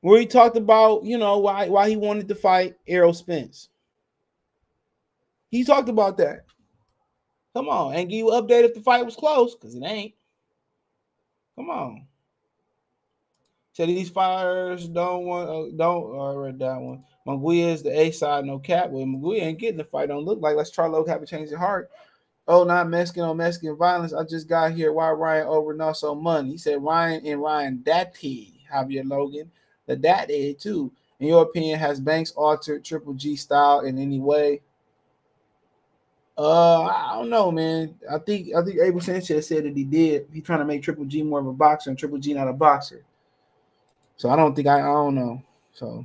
where he talked about, you know, why why he wanted to fight Errol Spence. He talked about that. Come on, and give you an update if the fight was close, because it ain't. Come on. Said these fighters don't want uh, don't oh, I read that one. Munguia is the A side, no cap. Well, Munguia ain't getting the fight. Don't look like. Let's try low cap and change the heart. Oh, not Mexican on Mexican violence. I just got here. Why Ryan over not so money? He said Ryan and Ryan Daddy, Javier Logan that that too. In your opinion, has Banks altered Triple G style in any way? Uh, I don't know, man. I think I think Abel Sanchez said that he did. He's trying to make Triple G more of a boxer and Triple G not a boxer. So I don't think I, I don't know. So,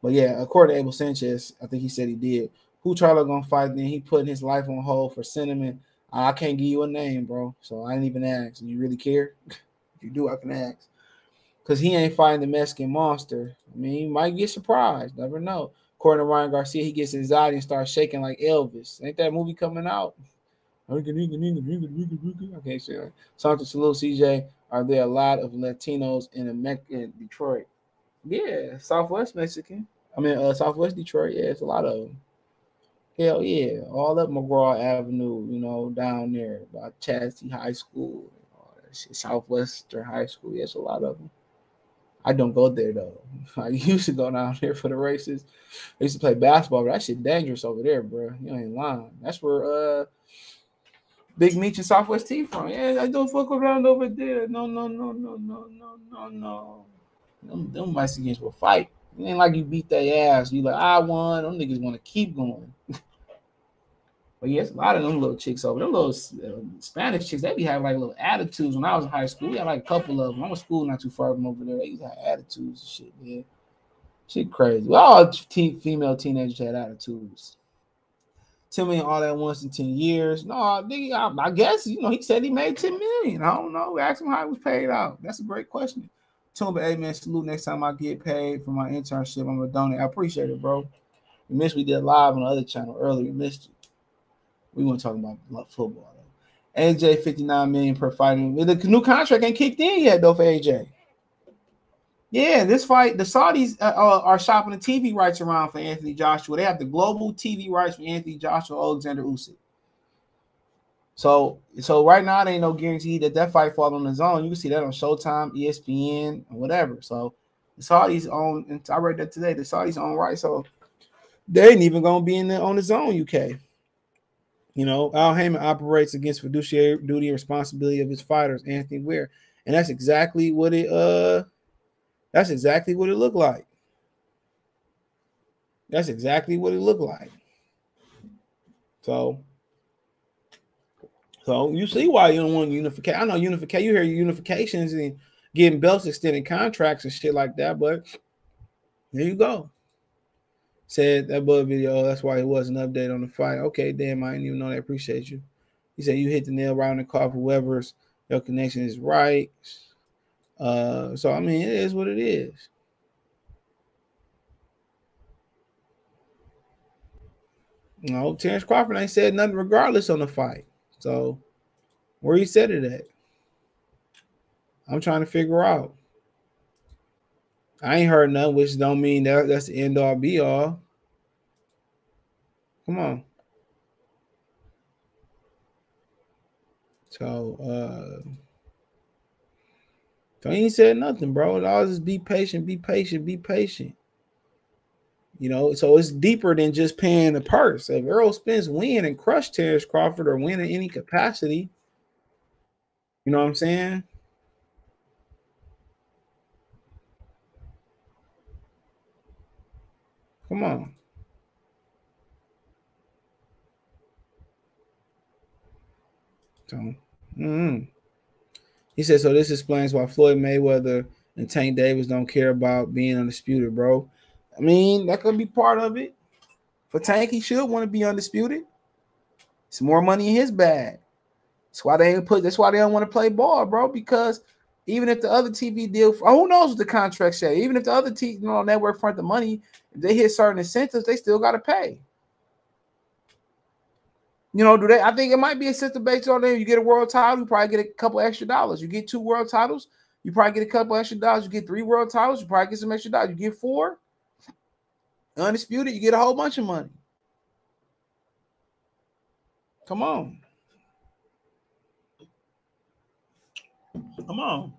but yeah, according to Abel Sanchez, I think he said he did. Who Charlo gonna fight? Then he putting his life on hold for sentiment. I can't give you a name, bro. So I didn't even ask. You really care? *laughs* if you do, I can ask because he ain't fighting the Mexican monster. I mean, he might get surprised. Never know. According to Ryan Garcia, he gets anxiety and starts shaking like Elvis. Ain't that movie coming out? Okay, so Something salute CJ. Are there a lot of Latinos in, a in Detroit? Yeah, Southwest Mexican. I mean, uh, Southwest Detroit. Yeah, it's a lot of them. Hell yeah, all up McGraw Avenue, you know, down there by Chastity High School, Southwestern High School. Yeah, a lot of them. I don't go there though. *laughs* I used to go down *laughs* there for the races. I used to play basketball, but that shit dangerous over there, bro. You ain't lying. That's where uh Big Meech and Southwest T from. Yeah, I don't fuck around over there. No, no, no, no, no, no, no, no. Them, them Mexicans will fight. It ain't like you beat their ass. You like, I won. Them niggas want to keep going. *laughs* But yes, a lot of them little chicks over them little uh, Spanish chicks, they be having like little attitudes. When I was in high school, we had like a couple of them. I was school not too far from over there. They used to have attitudes and shit, man. Shit crazy. All female teenagers had attitudes. 10 million all that once in 10 years. No, I, I guess, you know, he said he made 10 million. I don't know. Ask him how it was paid out. That's a great question. Him, hey, man, salute next time I get paid for my internship. I'm to donate. I appreciate it, bro. We missed we did live on the other channel earlier. We missed you. We want to talk about football. Though. AJ 59 million per fight. The new contract ain't kicked in yet though for AJ. Yeah, this fight, the Saudis uh, uh, are shopping the TV rights around for Anthony Joshua. They have the global TV rights for Anthony Joshua, Alexander Usyk. So, so right now, there ain't no guarantee that that fight fall on the zone. You can see that on Showtime, ESPN, whatever. So, the Saudis own, and I read that today. The Saudis own right, so they ain't even gonna be in the on the zone. UK. You know, Al Haymon operates against fiduciary duty and responsibility of his fighters, Anthony Weir. And that's exactly what it uh that's exactly what it looked like. That's exactly what it looked like. So so you see why you don't want unification. I know unification, you hear unifications and getting belts extending contracts and shit like that, but there you go said that above video. That's why it wasn't update on the fight. Okay, damn, I didn't even know that. Appreciate you. He said you hit the nail right on the car. Whoever's your connection is right. Uh, so I mean, it is what it is. No, Terrence Crawford ain't said nothing regardless on the fight. So where he said it at? I'm trying to figure out. I ain't heard nothing, which don't mean that that's the end all be all. Come on. So uh so he said nothing, bro. It all just be patient, be patient, be patient. You know, so it's deeper than just paying the purse. If Errol Spence win and crush Terrence Crawford or win in any capacity, you know what I'm saying? Come on. So, mm-hmm. he said, so this explains why Floyd Mayweather and Tank Davis don't care about being undisputed, bro. I mean, that could be part of it. For Tank, he should want to be undisputed. It's more money in his bag. That's why they ain't put. That's why they don't want to play ball, bro. Because even if the other TV deal, oh, who knows what the contract say? Even if the other TV you know, network front the money, if they hit certain incentives, they still got to pay. You know, do they? I think it might be a system based on there. You get a world title, you probably get a couple extra dollars. You get two world titles, you probably get a couple extra dollars. You get three world titles, you probably get some extra dollars. You get four, undisputed, you get a whole bunch of money. Come on. Come on.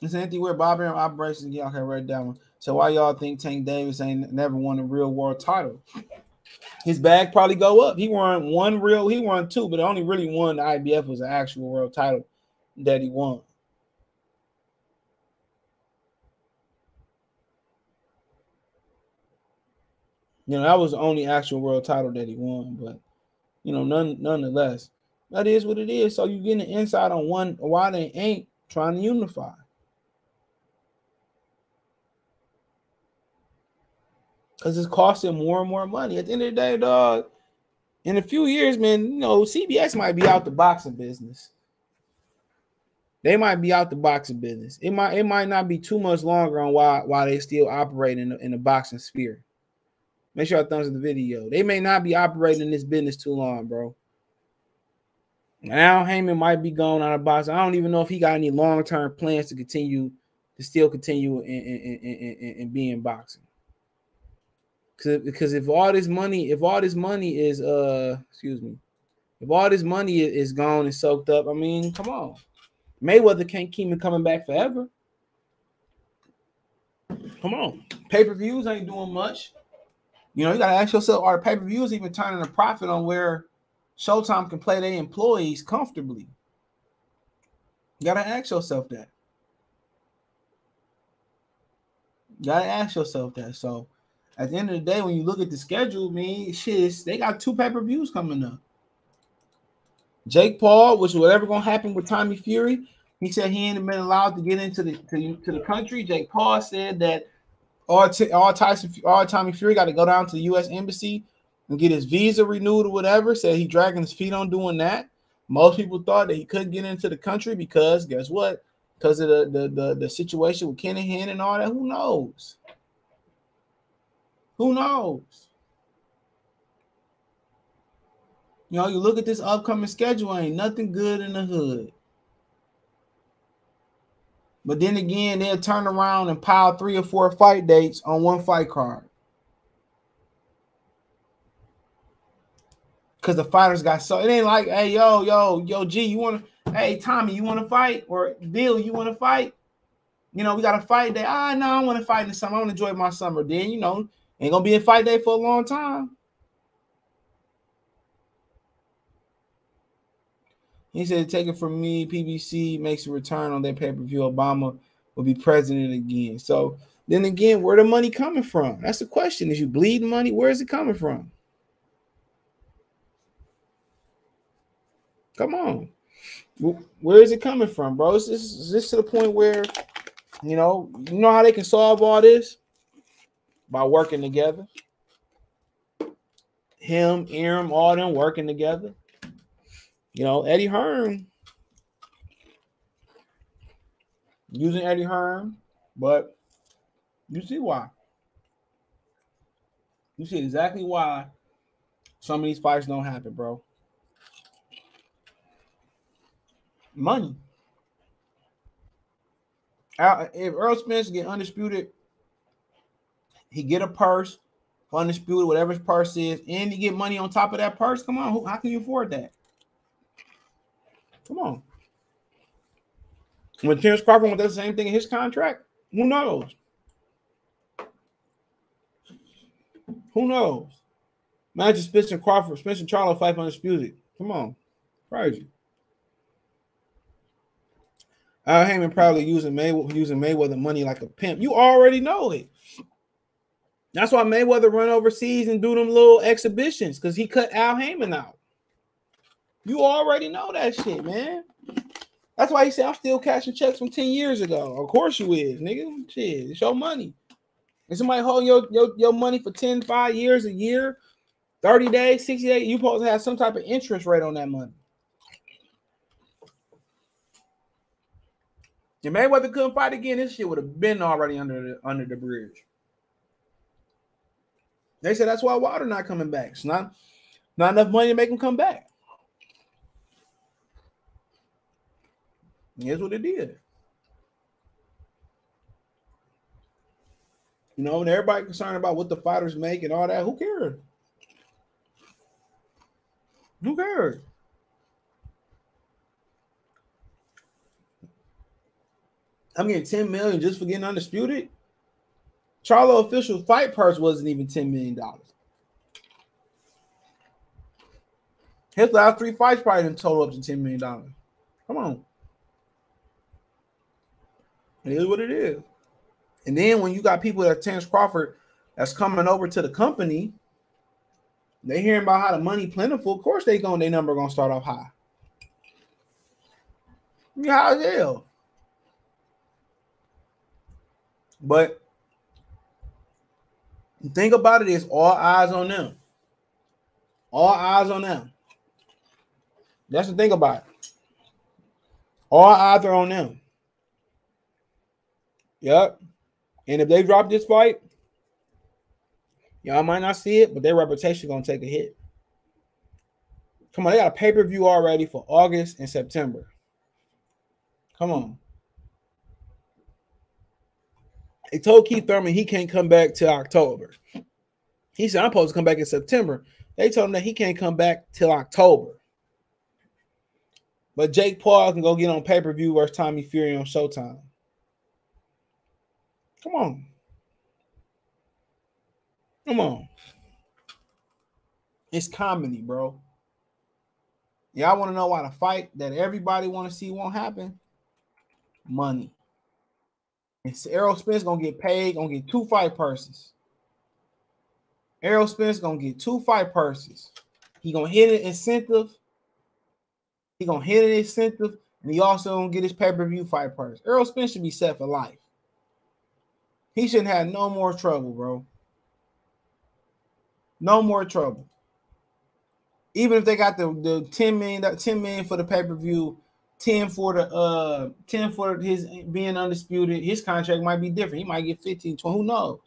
It's Anthony where Bob Arum operations. Y'all can write that one. So why y'all think Tank Davis ain't never won a real world title? His bag probably go up. He won one real, he won two, but only really one the IBF was an actual world title that he won. You know, that was the only actual world title that he won, but you know, none nonetheless. That is what it is. So you getting an insight on one why they ain't trying to unify. Because it's costing more and more money. At the end of the day, dog, in a few years, man, you know, CBS might be out the boxing business. They might be out the boxing business. It might it might not be too much longer on why why they still operate in the, in the boxing sphere. Make sure I thumbs up the video. They may not be operating in this business too long, bro. Now Haymon might be going out of boxing. I don't even know if he got any long term plans to continue to still continue in, in, in, in being boxing. Because if all this money, if all this money is uh, excuse me, if all this money is gone and soaked up, I mean, come on, Mayweather can't keep him coming back forever. Come on, pay per views ain't doing much. You know, you gotta ask yourself, are pay per views even turning a profit on where Showtime can play their employees comfortably. You gotta ask yourself that. You gotta ask yourself that. So at the end of the day, when you look at the schedule, man, shit, they got two pay-per-views coming up. Jake Paul, which whatever gonna happen with Tommy Fury, he said he ain't been allowed to get into the to, to the country. Jake Paul said that all, t- all Tyson all Tommy Fury got to go down to the U.S. embassy and get his visa renewed or whatever. Said he dragging his feet on doing that. Most people thought that he couldn't get into the country because guess what? Because of the, the the the situation with Kinahan and all that. Who knows? Who knows? You know, you look at this upcoming schedule, ain't nothing good in the hood. But then again, they'll turn around and pile three or four fight dates on one fight card. because the fighters got so it ain't like, hey, yo, yo, yo, G, you want to, hey, Tommy, you want to fight? Or Bill, you want to fight? You know, we got a fight day. Ah, no, I want to fight in the summer. I want to enjoy my summer. Then, you know, ain't gonna be a fight day for a long time. He said, take it from me. PBC makes a return on their pay-per-view. Obama will be president again. So then again, where the money coming from? That's the question. Is you bleeding money? Where is it coming from? Come on. Where is it coming from, bro? Is this, is this to the point where, you know, you know how they can solve all this? By working together. Him, Arum, all them working together. You know, Eddie Hearn, using Eddie Hearn, but you see why. You see exactly why some of these fights don't happen, bro. Money. If Errol Spence get undisputed, he get a purse, undisputed, whatever his purse is, and he get money on top of that purse. Come on, how can you afford that? Come on. When Terence Crawford went the same thing in his contract, who knows? Who knows? Imagine Spencer Crawford, Spencer Charlo fight undisputed. Come on, crazy. Al Haymon probably using Mayweather using Mayweather money like a pimp. You already know it. That's why Mayweather run overseas and do them little exhibitions because he cut Al Haymon out. You already know that shit, man. That's why he said I'm still cashing checks from 10 years ago. Of course you is, nigga. Shit, it's your money. And somebody hold your, your, your money for 10, 5 years, a year, 30 days, 60 days, you supposed to have some type of interest rate on that money. If Mayweather couldn't fight again, this shit would have been already under the under the bridge. They said that's why Wilder not coming back. It's not not enough money to make him come back. Here's what it did. You know, and everybody concerned about what the fighters make and all that. Who cares? Who cares? I'm getting 10 million just for getting undisputed. Charlo official fight purse wasn't even $10 million. His last three fights probably didn't total up to $10 million. Come on. It is what it is. And then when you got people like Terence Crawford that's coming over to the company, they hearing about how the money plentiful. Of course, they going their number gonna start off high. Yeah, hell. But the thing about it is all eyes on them. All eyes on them. That's the thing about it. All eyes are on them. Yep. And if they drop this fight, y'all might not see it, but their reputation gonna take a hit. Come on, they got a pay-per-view already for August and September. Come on. They told Keith Thurman he can't come back till October. He said, I'm supposed to come back in September. They told him that he can't come back till October. But Jake Paul can go get on pay-per-view versus Tommy Fury on Showtime. Come on. Come on. It's comedy, bro. Y'all want to know why the fight that everybody want to see won't happen? Money. And Errol Spence gonna get paid, gonna get two fight purses. Errol Spence gonna get two fight purses. He gonna hit an incentive. He gonna hit an incentive, and he also gonna get his pay-per-view fight purse. Errol Spence should be set for life. He shouldn't have no more trouble, bro. No more trouble. Even if they got the, the 10 million, 10 million for the pay-per-view, 10 for the uh 10 for his being undisputed. His contract might be different. He might get 15, 20, who knows?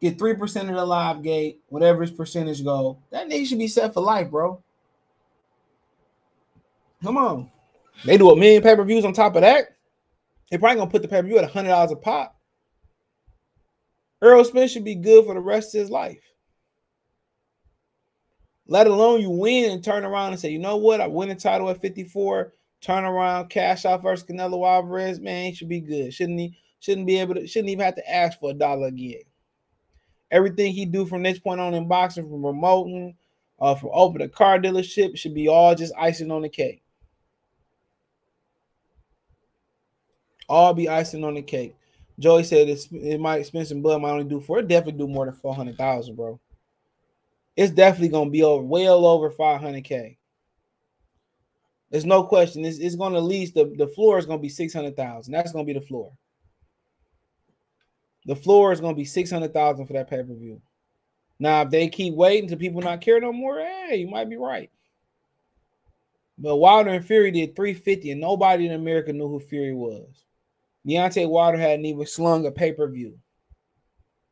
Get 3% of the live gate, whatever his percentage go. That nigga should be set for life, bro. Come on. They do a million pay-per-views on top of that. They probably gonna put the pay-per-view at hundred dollars a pop. Errol Spence should be good for the rest of his life. Let alone you win and turn around and say, you know what? I win a title at 54 turn around, cash out versus Canelo Alvarez, man, he should be good. Shouldn't he? Shouldn't be able to. Shouldn't even have to ask for a dollar again. Everything he do from this point on in boxing, from promoting, uh, from opening a car dealership, should be all just icing on the cake. All be icing on the cake. Joey said it's, it might expensive blood might only do for it definitely do more than four hundred thousand, bro. It's definitely gonna be over well over five hundred k. There's no question. It's, it's at least the, the floor is to be 600,000. That's going to be the floor. The floor is to be 600,000 for that pay per view. Now, if they keep waiting till people not care no more, hey, you might be right. But Wilder and Fury did 350, and nobody in America knew who Fury was. Deontay Wilder hadn't even slung a pay per view.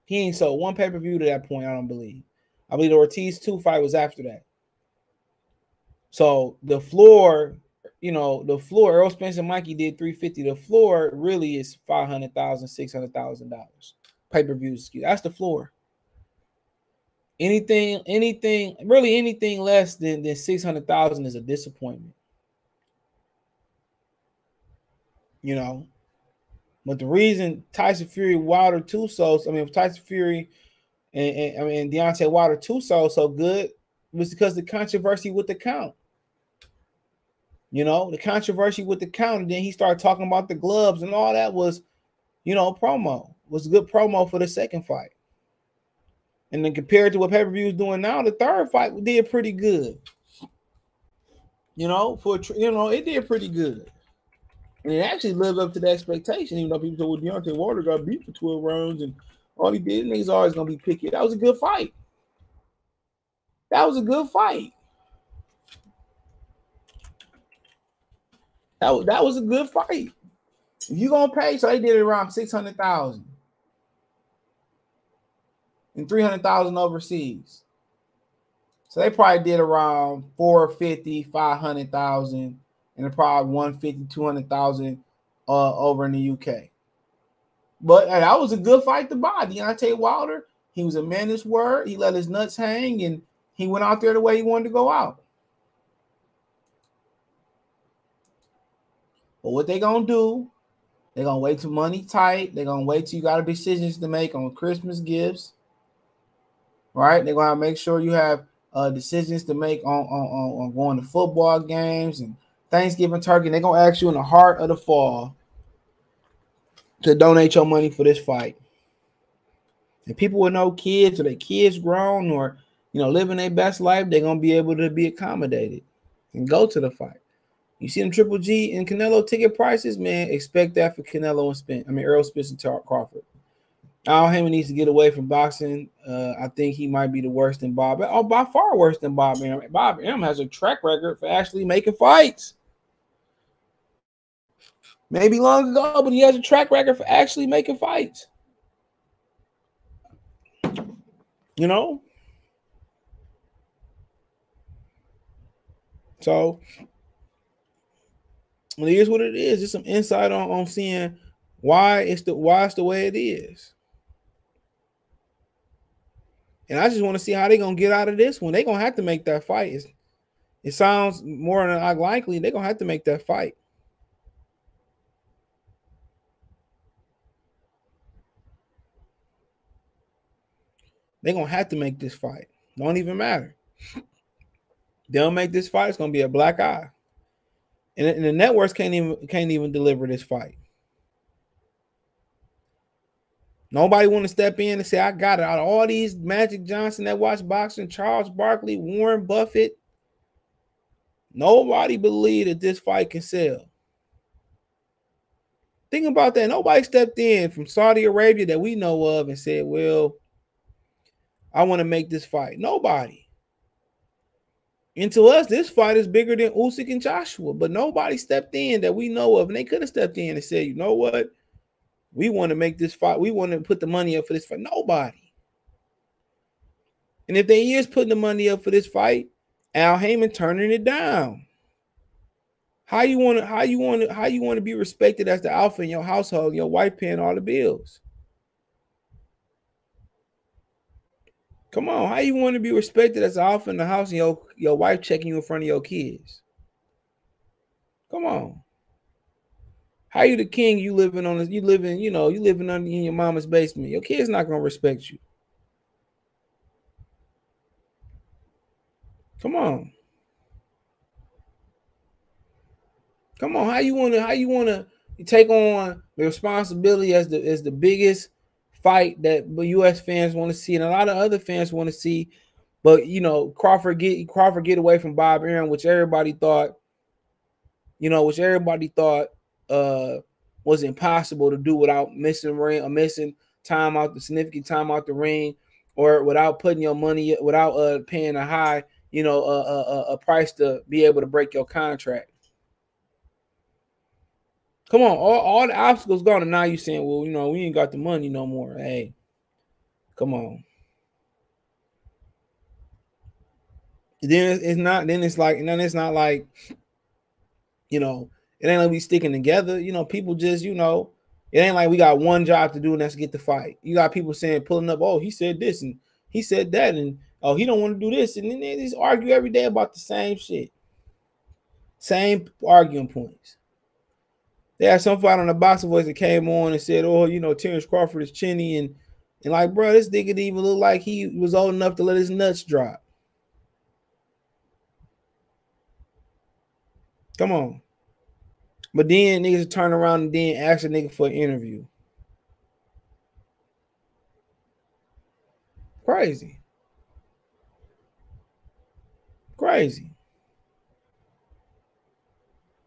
He ain't sold one pay per view to that point. I don't believe. I believe the Ortiz two fight was after that. So the floor, you know, the floor. Errol Spence and Mikey did three fifty. The floor really is five hundred thousand, six hundred thousand dollars pay per views. That's the floor. Anything, anything, really anything less than than six hundred thousand is a disappointment. You know, but the reason Tyson Fury, Wilder, two souls, I mean, Tyson Fury and, and I mean Deontay Wilder, two souls so good was because the controversy with the count. You know, the controversy with the count, and then he started talking about the gloves and all that was, you know, promo was a good promo for the second fight. And then compared to what pay per view is doing now, the third fight did pretty good. You know, for you know, it did pretty good. And it actually lived up to the expectation, even though people said, well, Deontay Wilder got beat for 12 rounds and all he did, niggas always gonna be picky. That was a good fight. That was a good fight. That was, that was a good fight. If you gonna pay, so they did it around 600,000 and 300,000 overseas. So they probably did around 450, 500,000 and probably 150, 200,000 uh, over in the UK. But uh, that was a good fight to buy. Deontay Wilder, he was a man his word. He let his nuts hang and he went out there the way he wanted to go out. But what they gonna do? They're gonna wait till money tight. They're gonna wait till you got decisions to make on Christmas gifts. Right? They're gonna make sure you have uh, decisions to make on, on, on going to football games and Thanksgiving turkey. They're gonna ask you in the heart of the fall to donate your money for this fight. And people with no kids or their kids grown or you know living their best life, they're gonna be able to be accommodated and go to the fight. You see them Triple G and Canelo ticket prices, man. Expect that for Canelo and Spence. I mean Errol Spence and Crawford. Al Haymon needs to get away from boxing. Uh, I think he might be the worst than Bob. Oh, by far worse than Bob Arum. Bob Arum has a track record for actually making fights. Maybe long ago, but he has a track record for actually making fights. You know? So well, here's what it is. Just some insight on, on seeing why it's the why it's the way it is. And I just want to see how they're gonna get out of this one. They're gonna have to make that fight. It's, it sounds more than likely they're gonna have to make that fight. They're gonna have to make this fight. Don't even matter. *laughs* They'll make this fight. It's gonna be a black eye, and, and the networks can't even can't even deliver this fight. Nobody want to step in and say, I got it. Out of all these Magic Johnson that watch boxing, Charles Barkley, Warren Buffett, nobody believed that this fight can sell. Think about that. Nobody stepped in from Saudi Arabia that we know of and said, Well, I want to make this fight. Nobody. And to us, this fight is bigger than Usyk and Joshua, but nobody stepped in that we know of, and they could have stepped in and said, "You know what? We want to make this fight. We want to put the money up for this fight." Nobody. And if they is putting the money up for this fight, Al Haymon turning it down. How you want to? How you want to? How you want to be respected as the alpha in your household? Your wife paying all the bills. Come on, how you want to be respected as alpha in the house and your, your wife checking you in front of your kids? Come on. How you the king? You living on this you living, you know, you living under in your mama's basement. Your kid's not gonna respect you. Come on. Come on, how you wanna how you wanna take on the responsibility as the as the biggest fight that U.S. fans want to see, and a lot of other fans want to see. But you know, Crawford get Crawford get away from Bob Arum, which everybody thought, you know, which everybody thought uh was impossible to do without missing ring or missing time out the significant time out the ring, or without putting your money without uh paying a high, you know, a, a, a price to be able to break your contract. Come on, all, all the obstacles gone, and now you saying, well, you know, we ain't got the money no more. Hey, come on. Then it's not. Then it's like. Then it's not like. You know, it ain't like we sticking together. You know, people just. You know, it ain't like we got one job to do and that's get the fight. You got people saying pulling up. Oh, he said this and he said that and oh he don't want to do this and then they just argue every day about the same shit. Same arguing points. They had some fight on the boxing voice that came on and said, "Oh, you know, Terrence Crawford is chinny and and like, bro, this nigga didn't even look like he was old enough to let his nuts drop." Come on. But then niggas turn around and then ask a nigga for an interview. Crazy. Crazy.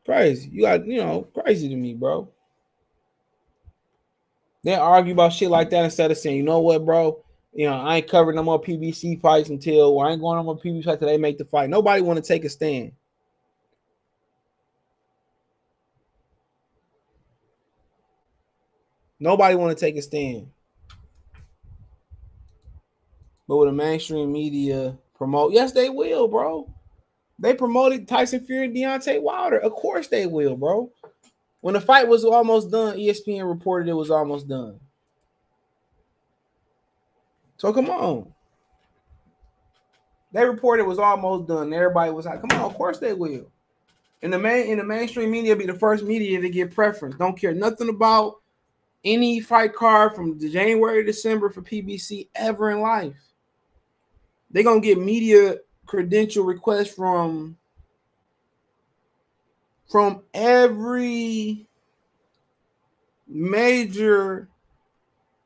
Crazy. You got, you know, crazy to me, bro. They argue about shit like that instead of saying, you know what, bro? You know, I ain't covering no more PBC fights until or I ain't going on more PBC fights until they make the fight. Nobody want to take a stand. Nobody want to take a stand. But with the mainstream media promote, yes, they will, bro. They promoted Tyson Fury and Deontay Wilder. Of course they will, bro. When the fight was almost done, ESPN reported it was almost done. So come on. They reported it was almost done. Everybody was like, come on, of course they will. In the main in the mainstream media, be the first media to get preference. Don't care nothing about any fight card from January December for PBC ever in life. They're gonna get media credential requests from from every major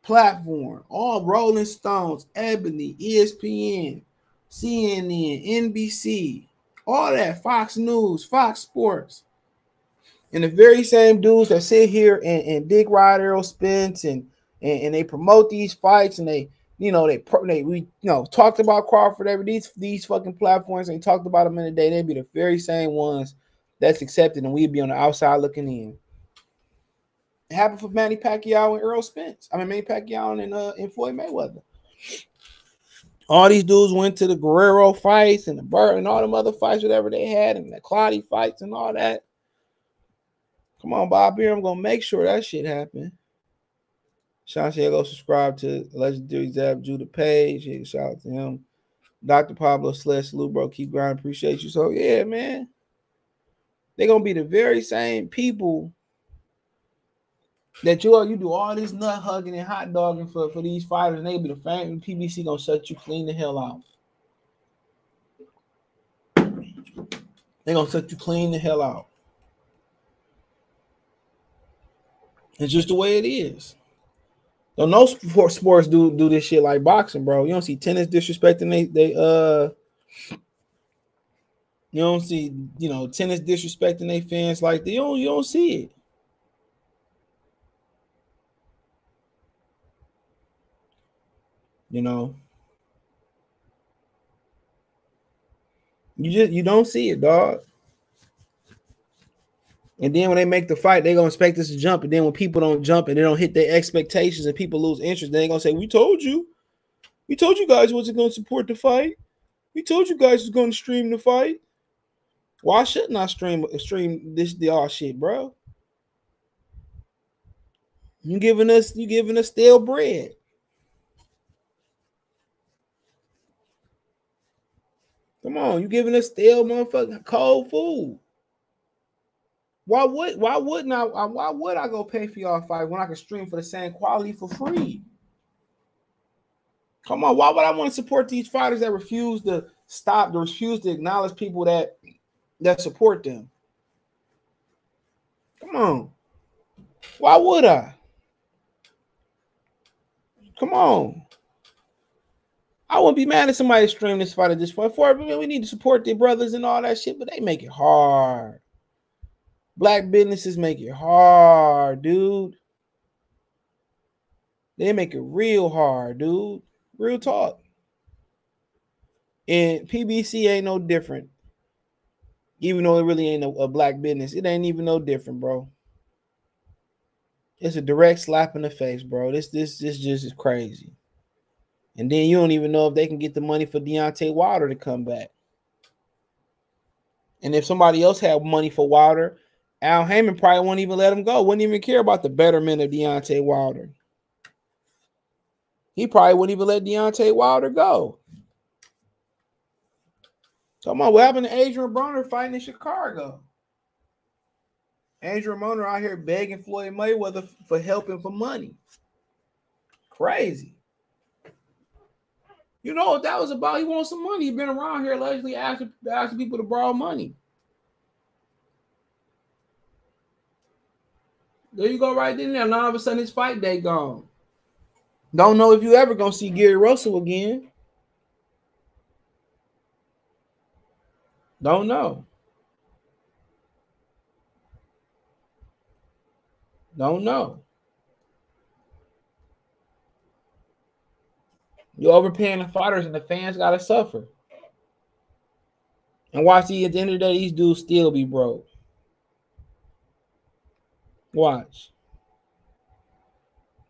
platform, all Rolling Stones, Ebony, ESPN, CNN, NBC, all that, Fox News, Fox Sports. And the very same dudes that sit here and, and dig ride Errol Spence and, and, and they promote these fights and they you know they they we you know talked about Crawford every these these fucking platforms and talked about them in a day. They'd be the very same ones that's accepted, and we'd be on the outside looking in. It happened for Manny Pacquiao and Errol Spence. I mean Manny Pacquiao and uh and Floyd Mayweather. All these dudes went to the Guerrero fights and the Berto and all them other fights, whatever they had, and the Clottey fights and all that. Come on, Bob here. I'm gonna make sure that shit happen. Sean said, go subscribe to Legendary Zab Judah page. Yeah, shout out to him. Dr. Pablo Slash Lou, bro. Keep grinding. Appreciate you. So, yeah, man. They're gonna be the very same people that you are. You do all this nut hugging and hot dogging for, for these fighters, and they be the fan. PBC gonna shut you clean the hell out. They're gonna shut you clean the hell out. It's just the way it is. Don't no sports sports do do this shit like boxing, bro. You don't see tennis disrespecting they they uh you don't see you know tennis disrespecting their fans like they don't you don't see it. You know. You just you don't see it, dog. And then when they make the fight, they're gonna expect us to jump. And then when people don't jump and they don't hit their expectations and people lose interest, they're gonna say, We told you. We told you guys wasn't gonna support the fight. We told you guys was gonna stream the fight. Why shouldn't I stream stream this the all shit, bro? You giving us you giving us stale bread. Come on, you giving us stale motherfucking cold food. Why would why wouldn't I uh, why would I go pay for y'all fight when I can stream for the same quality for free? Come on, why would I want to support these fighters that refuse to stop, to refuse to acknowledge people that that support them? Come on. Why would I? Come on. I wouldn't be mad if somebody streamed this fight at this point. For we need to support their brothers and all that shit, but they make it hard. Black businesses make it hard, dude. They make it real hard, dude. Real talk. And PBC ain't no different. Even though it really ain't a, a black business, it ain't even no different, bro. It's a direct slap in the face, bro. This this this just is crazy. And then you don't even know if they can get the money for Deontay Wilder to come back. And if somebody else had money for Wilder, Al Haymon probably wouldn't even let him go. Wouldn't even care about the betterment of Deontay Wilder. He probably wouldn't even let Deontay Wilder go. Talking about what happened to Adrian Broner fighting in Chicago. Adrian Broner out here begging Floyd Mayweather for helping for money. Crazy. You know what that was about? He wants some money. He's been around here allegedly asking, asking people to borrow money. There you go, right there. Now all of a sudden his fight day gone. Don't know if you ever gonna see Gary Russell again. Don't know. Don't know. You're overpaying the fighters, and the fans gotta suffer. And watch see at the end of the day, these dudes still be broke. Watch.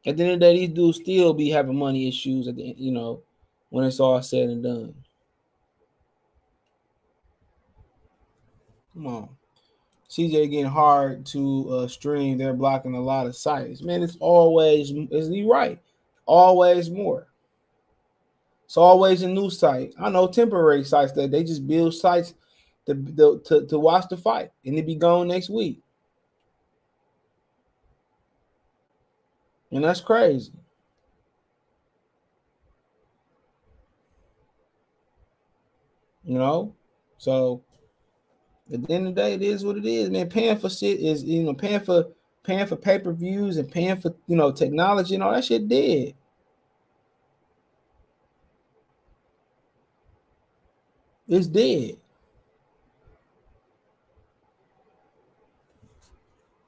At the end of the day, these dudes still be having money issues at the you know when it's all said and done. Come on. CJ getting hard to uh, stream. They're blocking a lot of sites. Man, it's always, is he right? Always more. It's always a new site. I know temporary sites that they just build sites to, to, to, to watch the fight and it be gone next week. And that's crazy. You know? So at the end of the day, it is what it is, man. Paying for shit is you know, paying for paying for pay-per-views and paying for you know technology and all that shit dead. It's dead.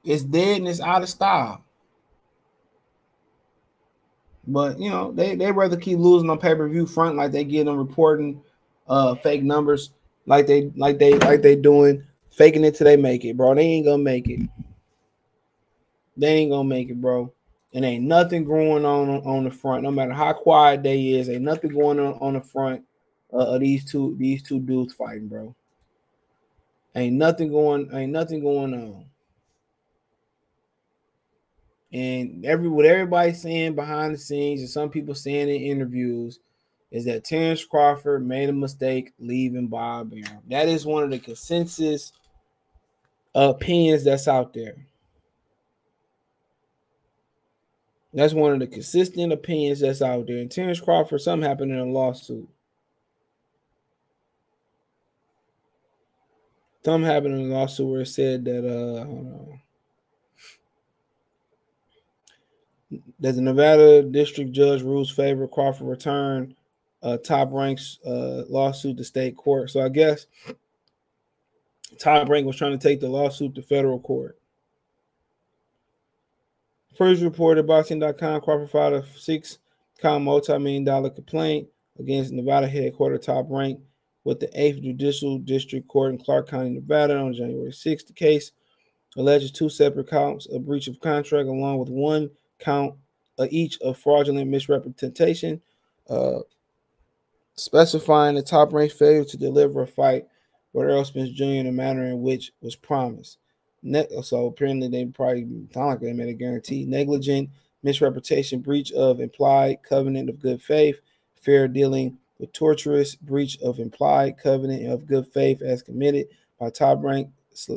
It's dead and it's out of style. But you know, they they rather keep losing on pay-per-view front like they get them reporting uh fake numbers like they like they like they doing faking it till they make it, bro. They ain't gonna make it. They ain't gonna make it, bro. And ain't nothing going on on the front. No matter how quiet they is, ain't nothing going on on the front uh, of these two these two dudes fighting, bro. Ain't nothing going. Ain't nothing going on. And every what everybody's saying behind the scenes, and some people saying in interviews, is that Terence Crawford made a mistake leaving Bob Arum. That is one of the consensus opinions that's out there. That's one of the consistent opinions that's out there. And Terence Crawford, something happened in a lawsuit. Something happened in a lawsuit where it said that uh That the Nevada district judge rules favor Crawford return uh, Top Rank's uh, lawsuit to state court. So I guess Top Rank was trying to take the lawsuit to federal court. First reported boxing.com Crawford filed a six count multi million dollar complaint against Nevada headquarters Top Rank with the 8th Judicial District Court in Clark County, Nevada on January 6th. The case alleges two separate counts of breach of contract, along with one count each of fraudulent misrepresentation, uh, specifying the top rank failure to deliver a fight with Errol Spence Jr. in a manner in which was promised. Ne- so apparently they probably sound like they made a guarantee. Negligent misrepresentation, breach of implied covenant of good faith, fair dealing with torturous breach of implied covenant of good faith as committed by top rank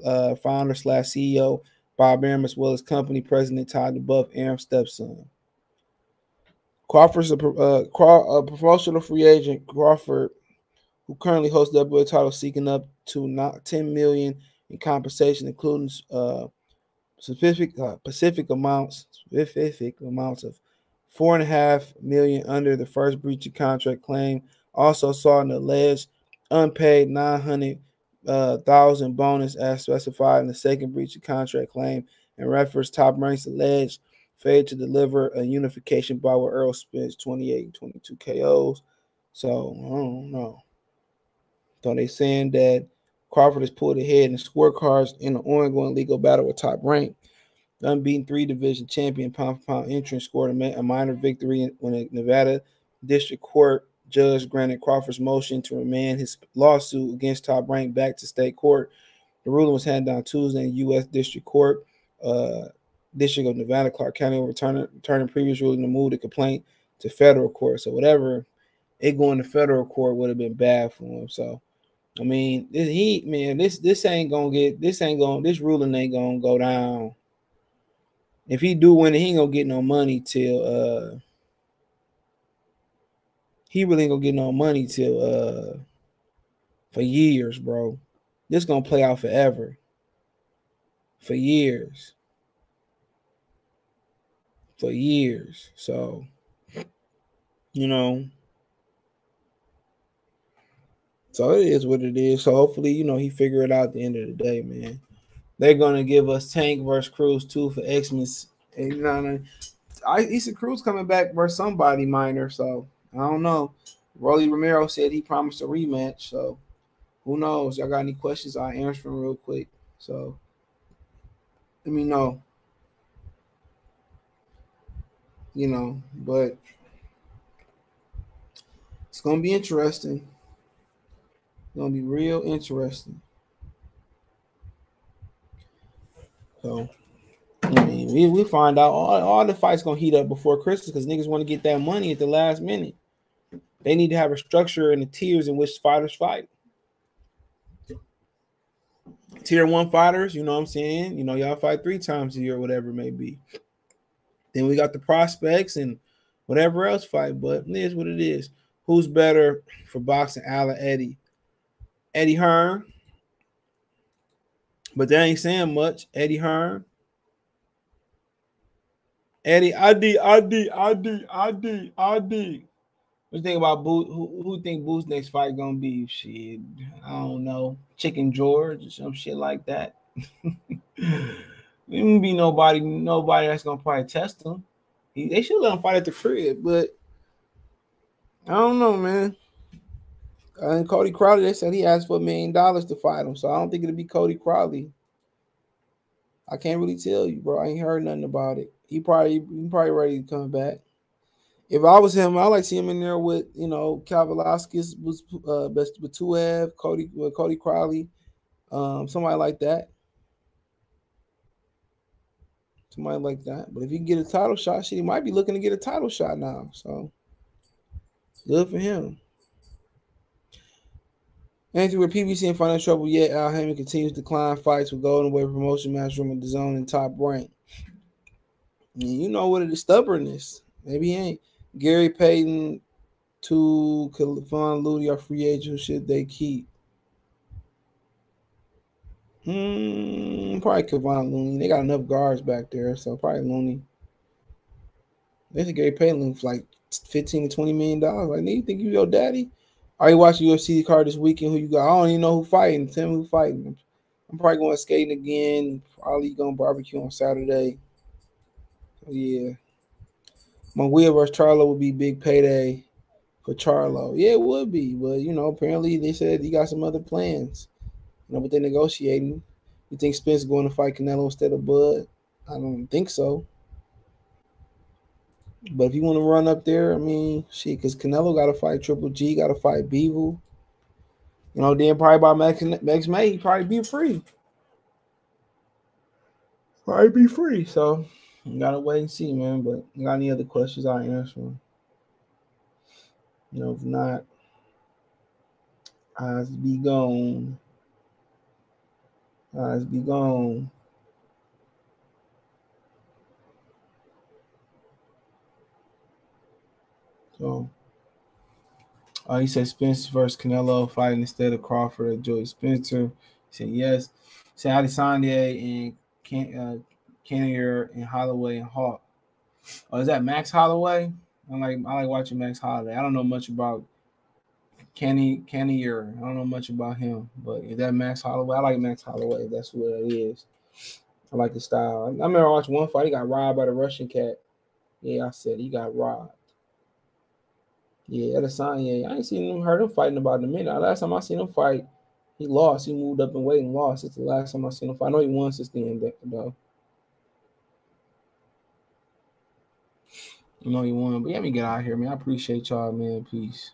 uh, founder slash CEO Bob Arum as well as company president Todd duBoef, Arum's stepson. Crawford's a, uh, a promotional free agent. Crawford, who currently holds the title, seeking up to not 10 million in compensation, including uh, specific uh, Pacific amounts, specific amounts of four and a half million under the first breach of contract claim. Also saw an alleged unpaid 900 uh, bonus as specified in the second breach of contract claim and reference top ranks alleged failed to deliver a unification bout with Errol Spence 28 and 22 KOs. So I don't know. So they saying that Crawford has pulled ahead in scorecards in the ongoing legal battle with top rank. unbeaten three division champion pound for pound entrant scored a, minor victory when a Nevada District Court judge granted Crawford's motion to remand his lawsuit against Top Rank back to state court. The ruling was handed down Tuesday in U.S. District Court, uh, District of Nevada, Clark County, returning, returning previous ruling to move the complaint to federal court. So whatever it going to federal court would have been bad for him. So I mean, this he man, this this ain't gonna get this ain't gonna this ruling ain't gonna go down. If he do win he ain't gonna get no money till uh he really ain't gonna get no money till uh for years, bro. This gonna play out forever. For years. For years. So you know, so it is what it is. So hopefully, you know, he figure it out at the end of the day, man. They're gonna give us Tank versus Cruz too for Xmas. And you know, I Issa Cruz coming back versus somebody minor. So I don't know. Rolly Romero said he promised a rematch. So who knows? Y'all got any questions? I'll answer them real quick. So let me know. You know, but it's gonna be interesting gonna be real interesting. So I mean, we, we find out all, all the fights gonna heat up before Christmas because niggas want to get that money at the last minute. They need to have a structure and the tiers in which fighters fight. Tier one fighters, you know what I'm saying? You know, y'all fight three times a year whatever it may be. Then we got the prospects and whatever else fight, but it is what it is. Who's better for boxing, Al Eddie? Eddie Hearn. But they ain't saying much. Eddie Hearn. Eddie, ID, ID, ID, ID. What you think about Boo? Who, who think Boo's next fight gonna be? Shit, I don't know. Chicken George or some shit like that. *laughs* there won't be nobody, nobody that's gonna probably test him. He, they should let him fight at the crib, but I don't know, man. And Cody Crowley, they said he asked for a million dollars to fight him. So I don't think it'll be Cody Crowley. I can't really tell you, bro. I ain't heard nothing about it. He probably he probably ready to come back. If I was him, I like see him in there with you know Velasquez was uh best with Tuev, Cody Cody Crowley, um, somebody like that. Somebody like that. But if he can get a title shot, shit, he might be looking to get a title shot now. So good for him. Andrew, with PBC in financial trouble yet, Al Haymon continues to climb fights with Golden Way promotion Matchroom at the zone and top rank. And you know what it is stubbornness. Maybe he ain't. Gary Payton to Kevon Looney are free agents should they keep? Hmm, probably Kevon Looney. They got enough guards back there, so probably Looney. They think Gary Payton for like 15 to 20 million dollars. Like, you think you your daddy? Are you watching UFC card this weekend? Who you got? I don't even know who fighting. Tell me who fighting. I'm probably going skating again. Probably going barbecue on Saturday. yeah. My wheel versus Charlo would be big payday for Charlo. Yeah, it would be. But you know, apparently they said he got some other plans. You know, but they're negotiating. You think Spence going to fight Canelo instead of Bud? I don't think so. But if you want to run up there, I mean, shit, because Canelo got to fight Triple G, got to fight Bivol. You know, then probably by Max, Max May, he probably be free. Probably be free. So, you got to wait and see, man. But you got any other questions, I'll answer. You know, if not, eyes be gone. Eyes be gone. So uh, he said Spence versus Canelo fighting instead of Crawford or Joey Spencer. He said yes. He said Adesanya and Can uh and Holloway and Hawk. Oh, is that Max Holloway? I like I like watching Max Holloway. I don't know much about Kenny Cannonier. I don't know much about him, but is that Max Holloway? I like Max Holloway. That's what it is. I like the style. I remember watching one fight. He got robbed by the Russian cat. Yeah, I said he got robbed. Yeah, Adesanya. I ain't seen him heard him fighting about in a minute. Last time I seen him fight, he lost. He moved up and weight and lost. It's the last time I seen him fight. I know he won since then though. You know you won. But let me get out of here, man. I appreciate y'all, man. Peace.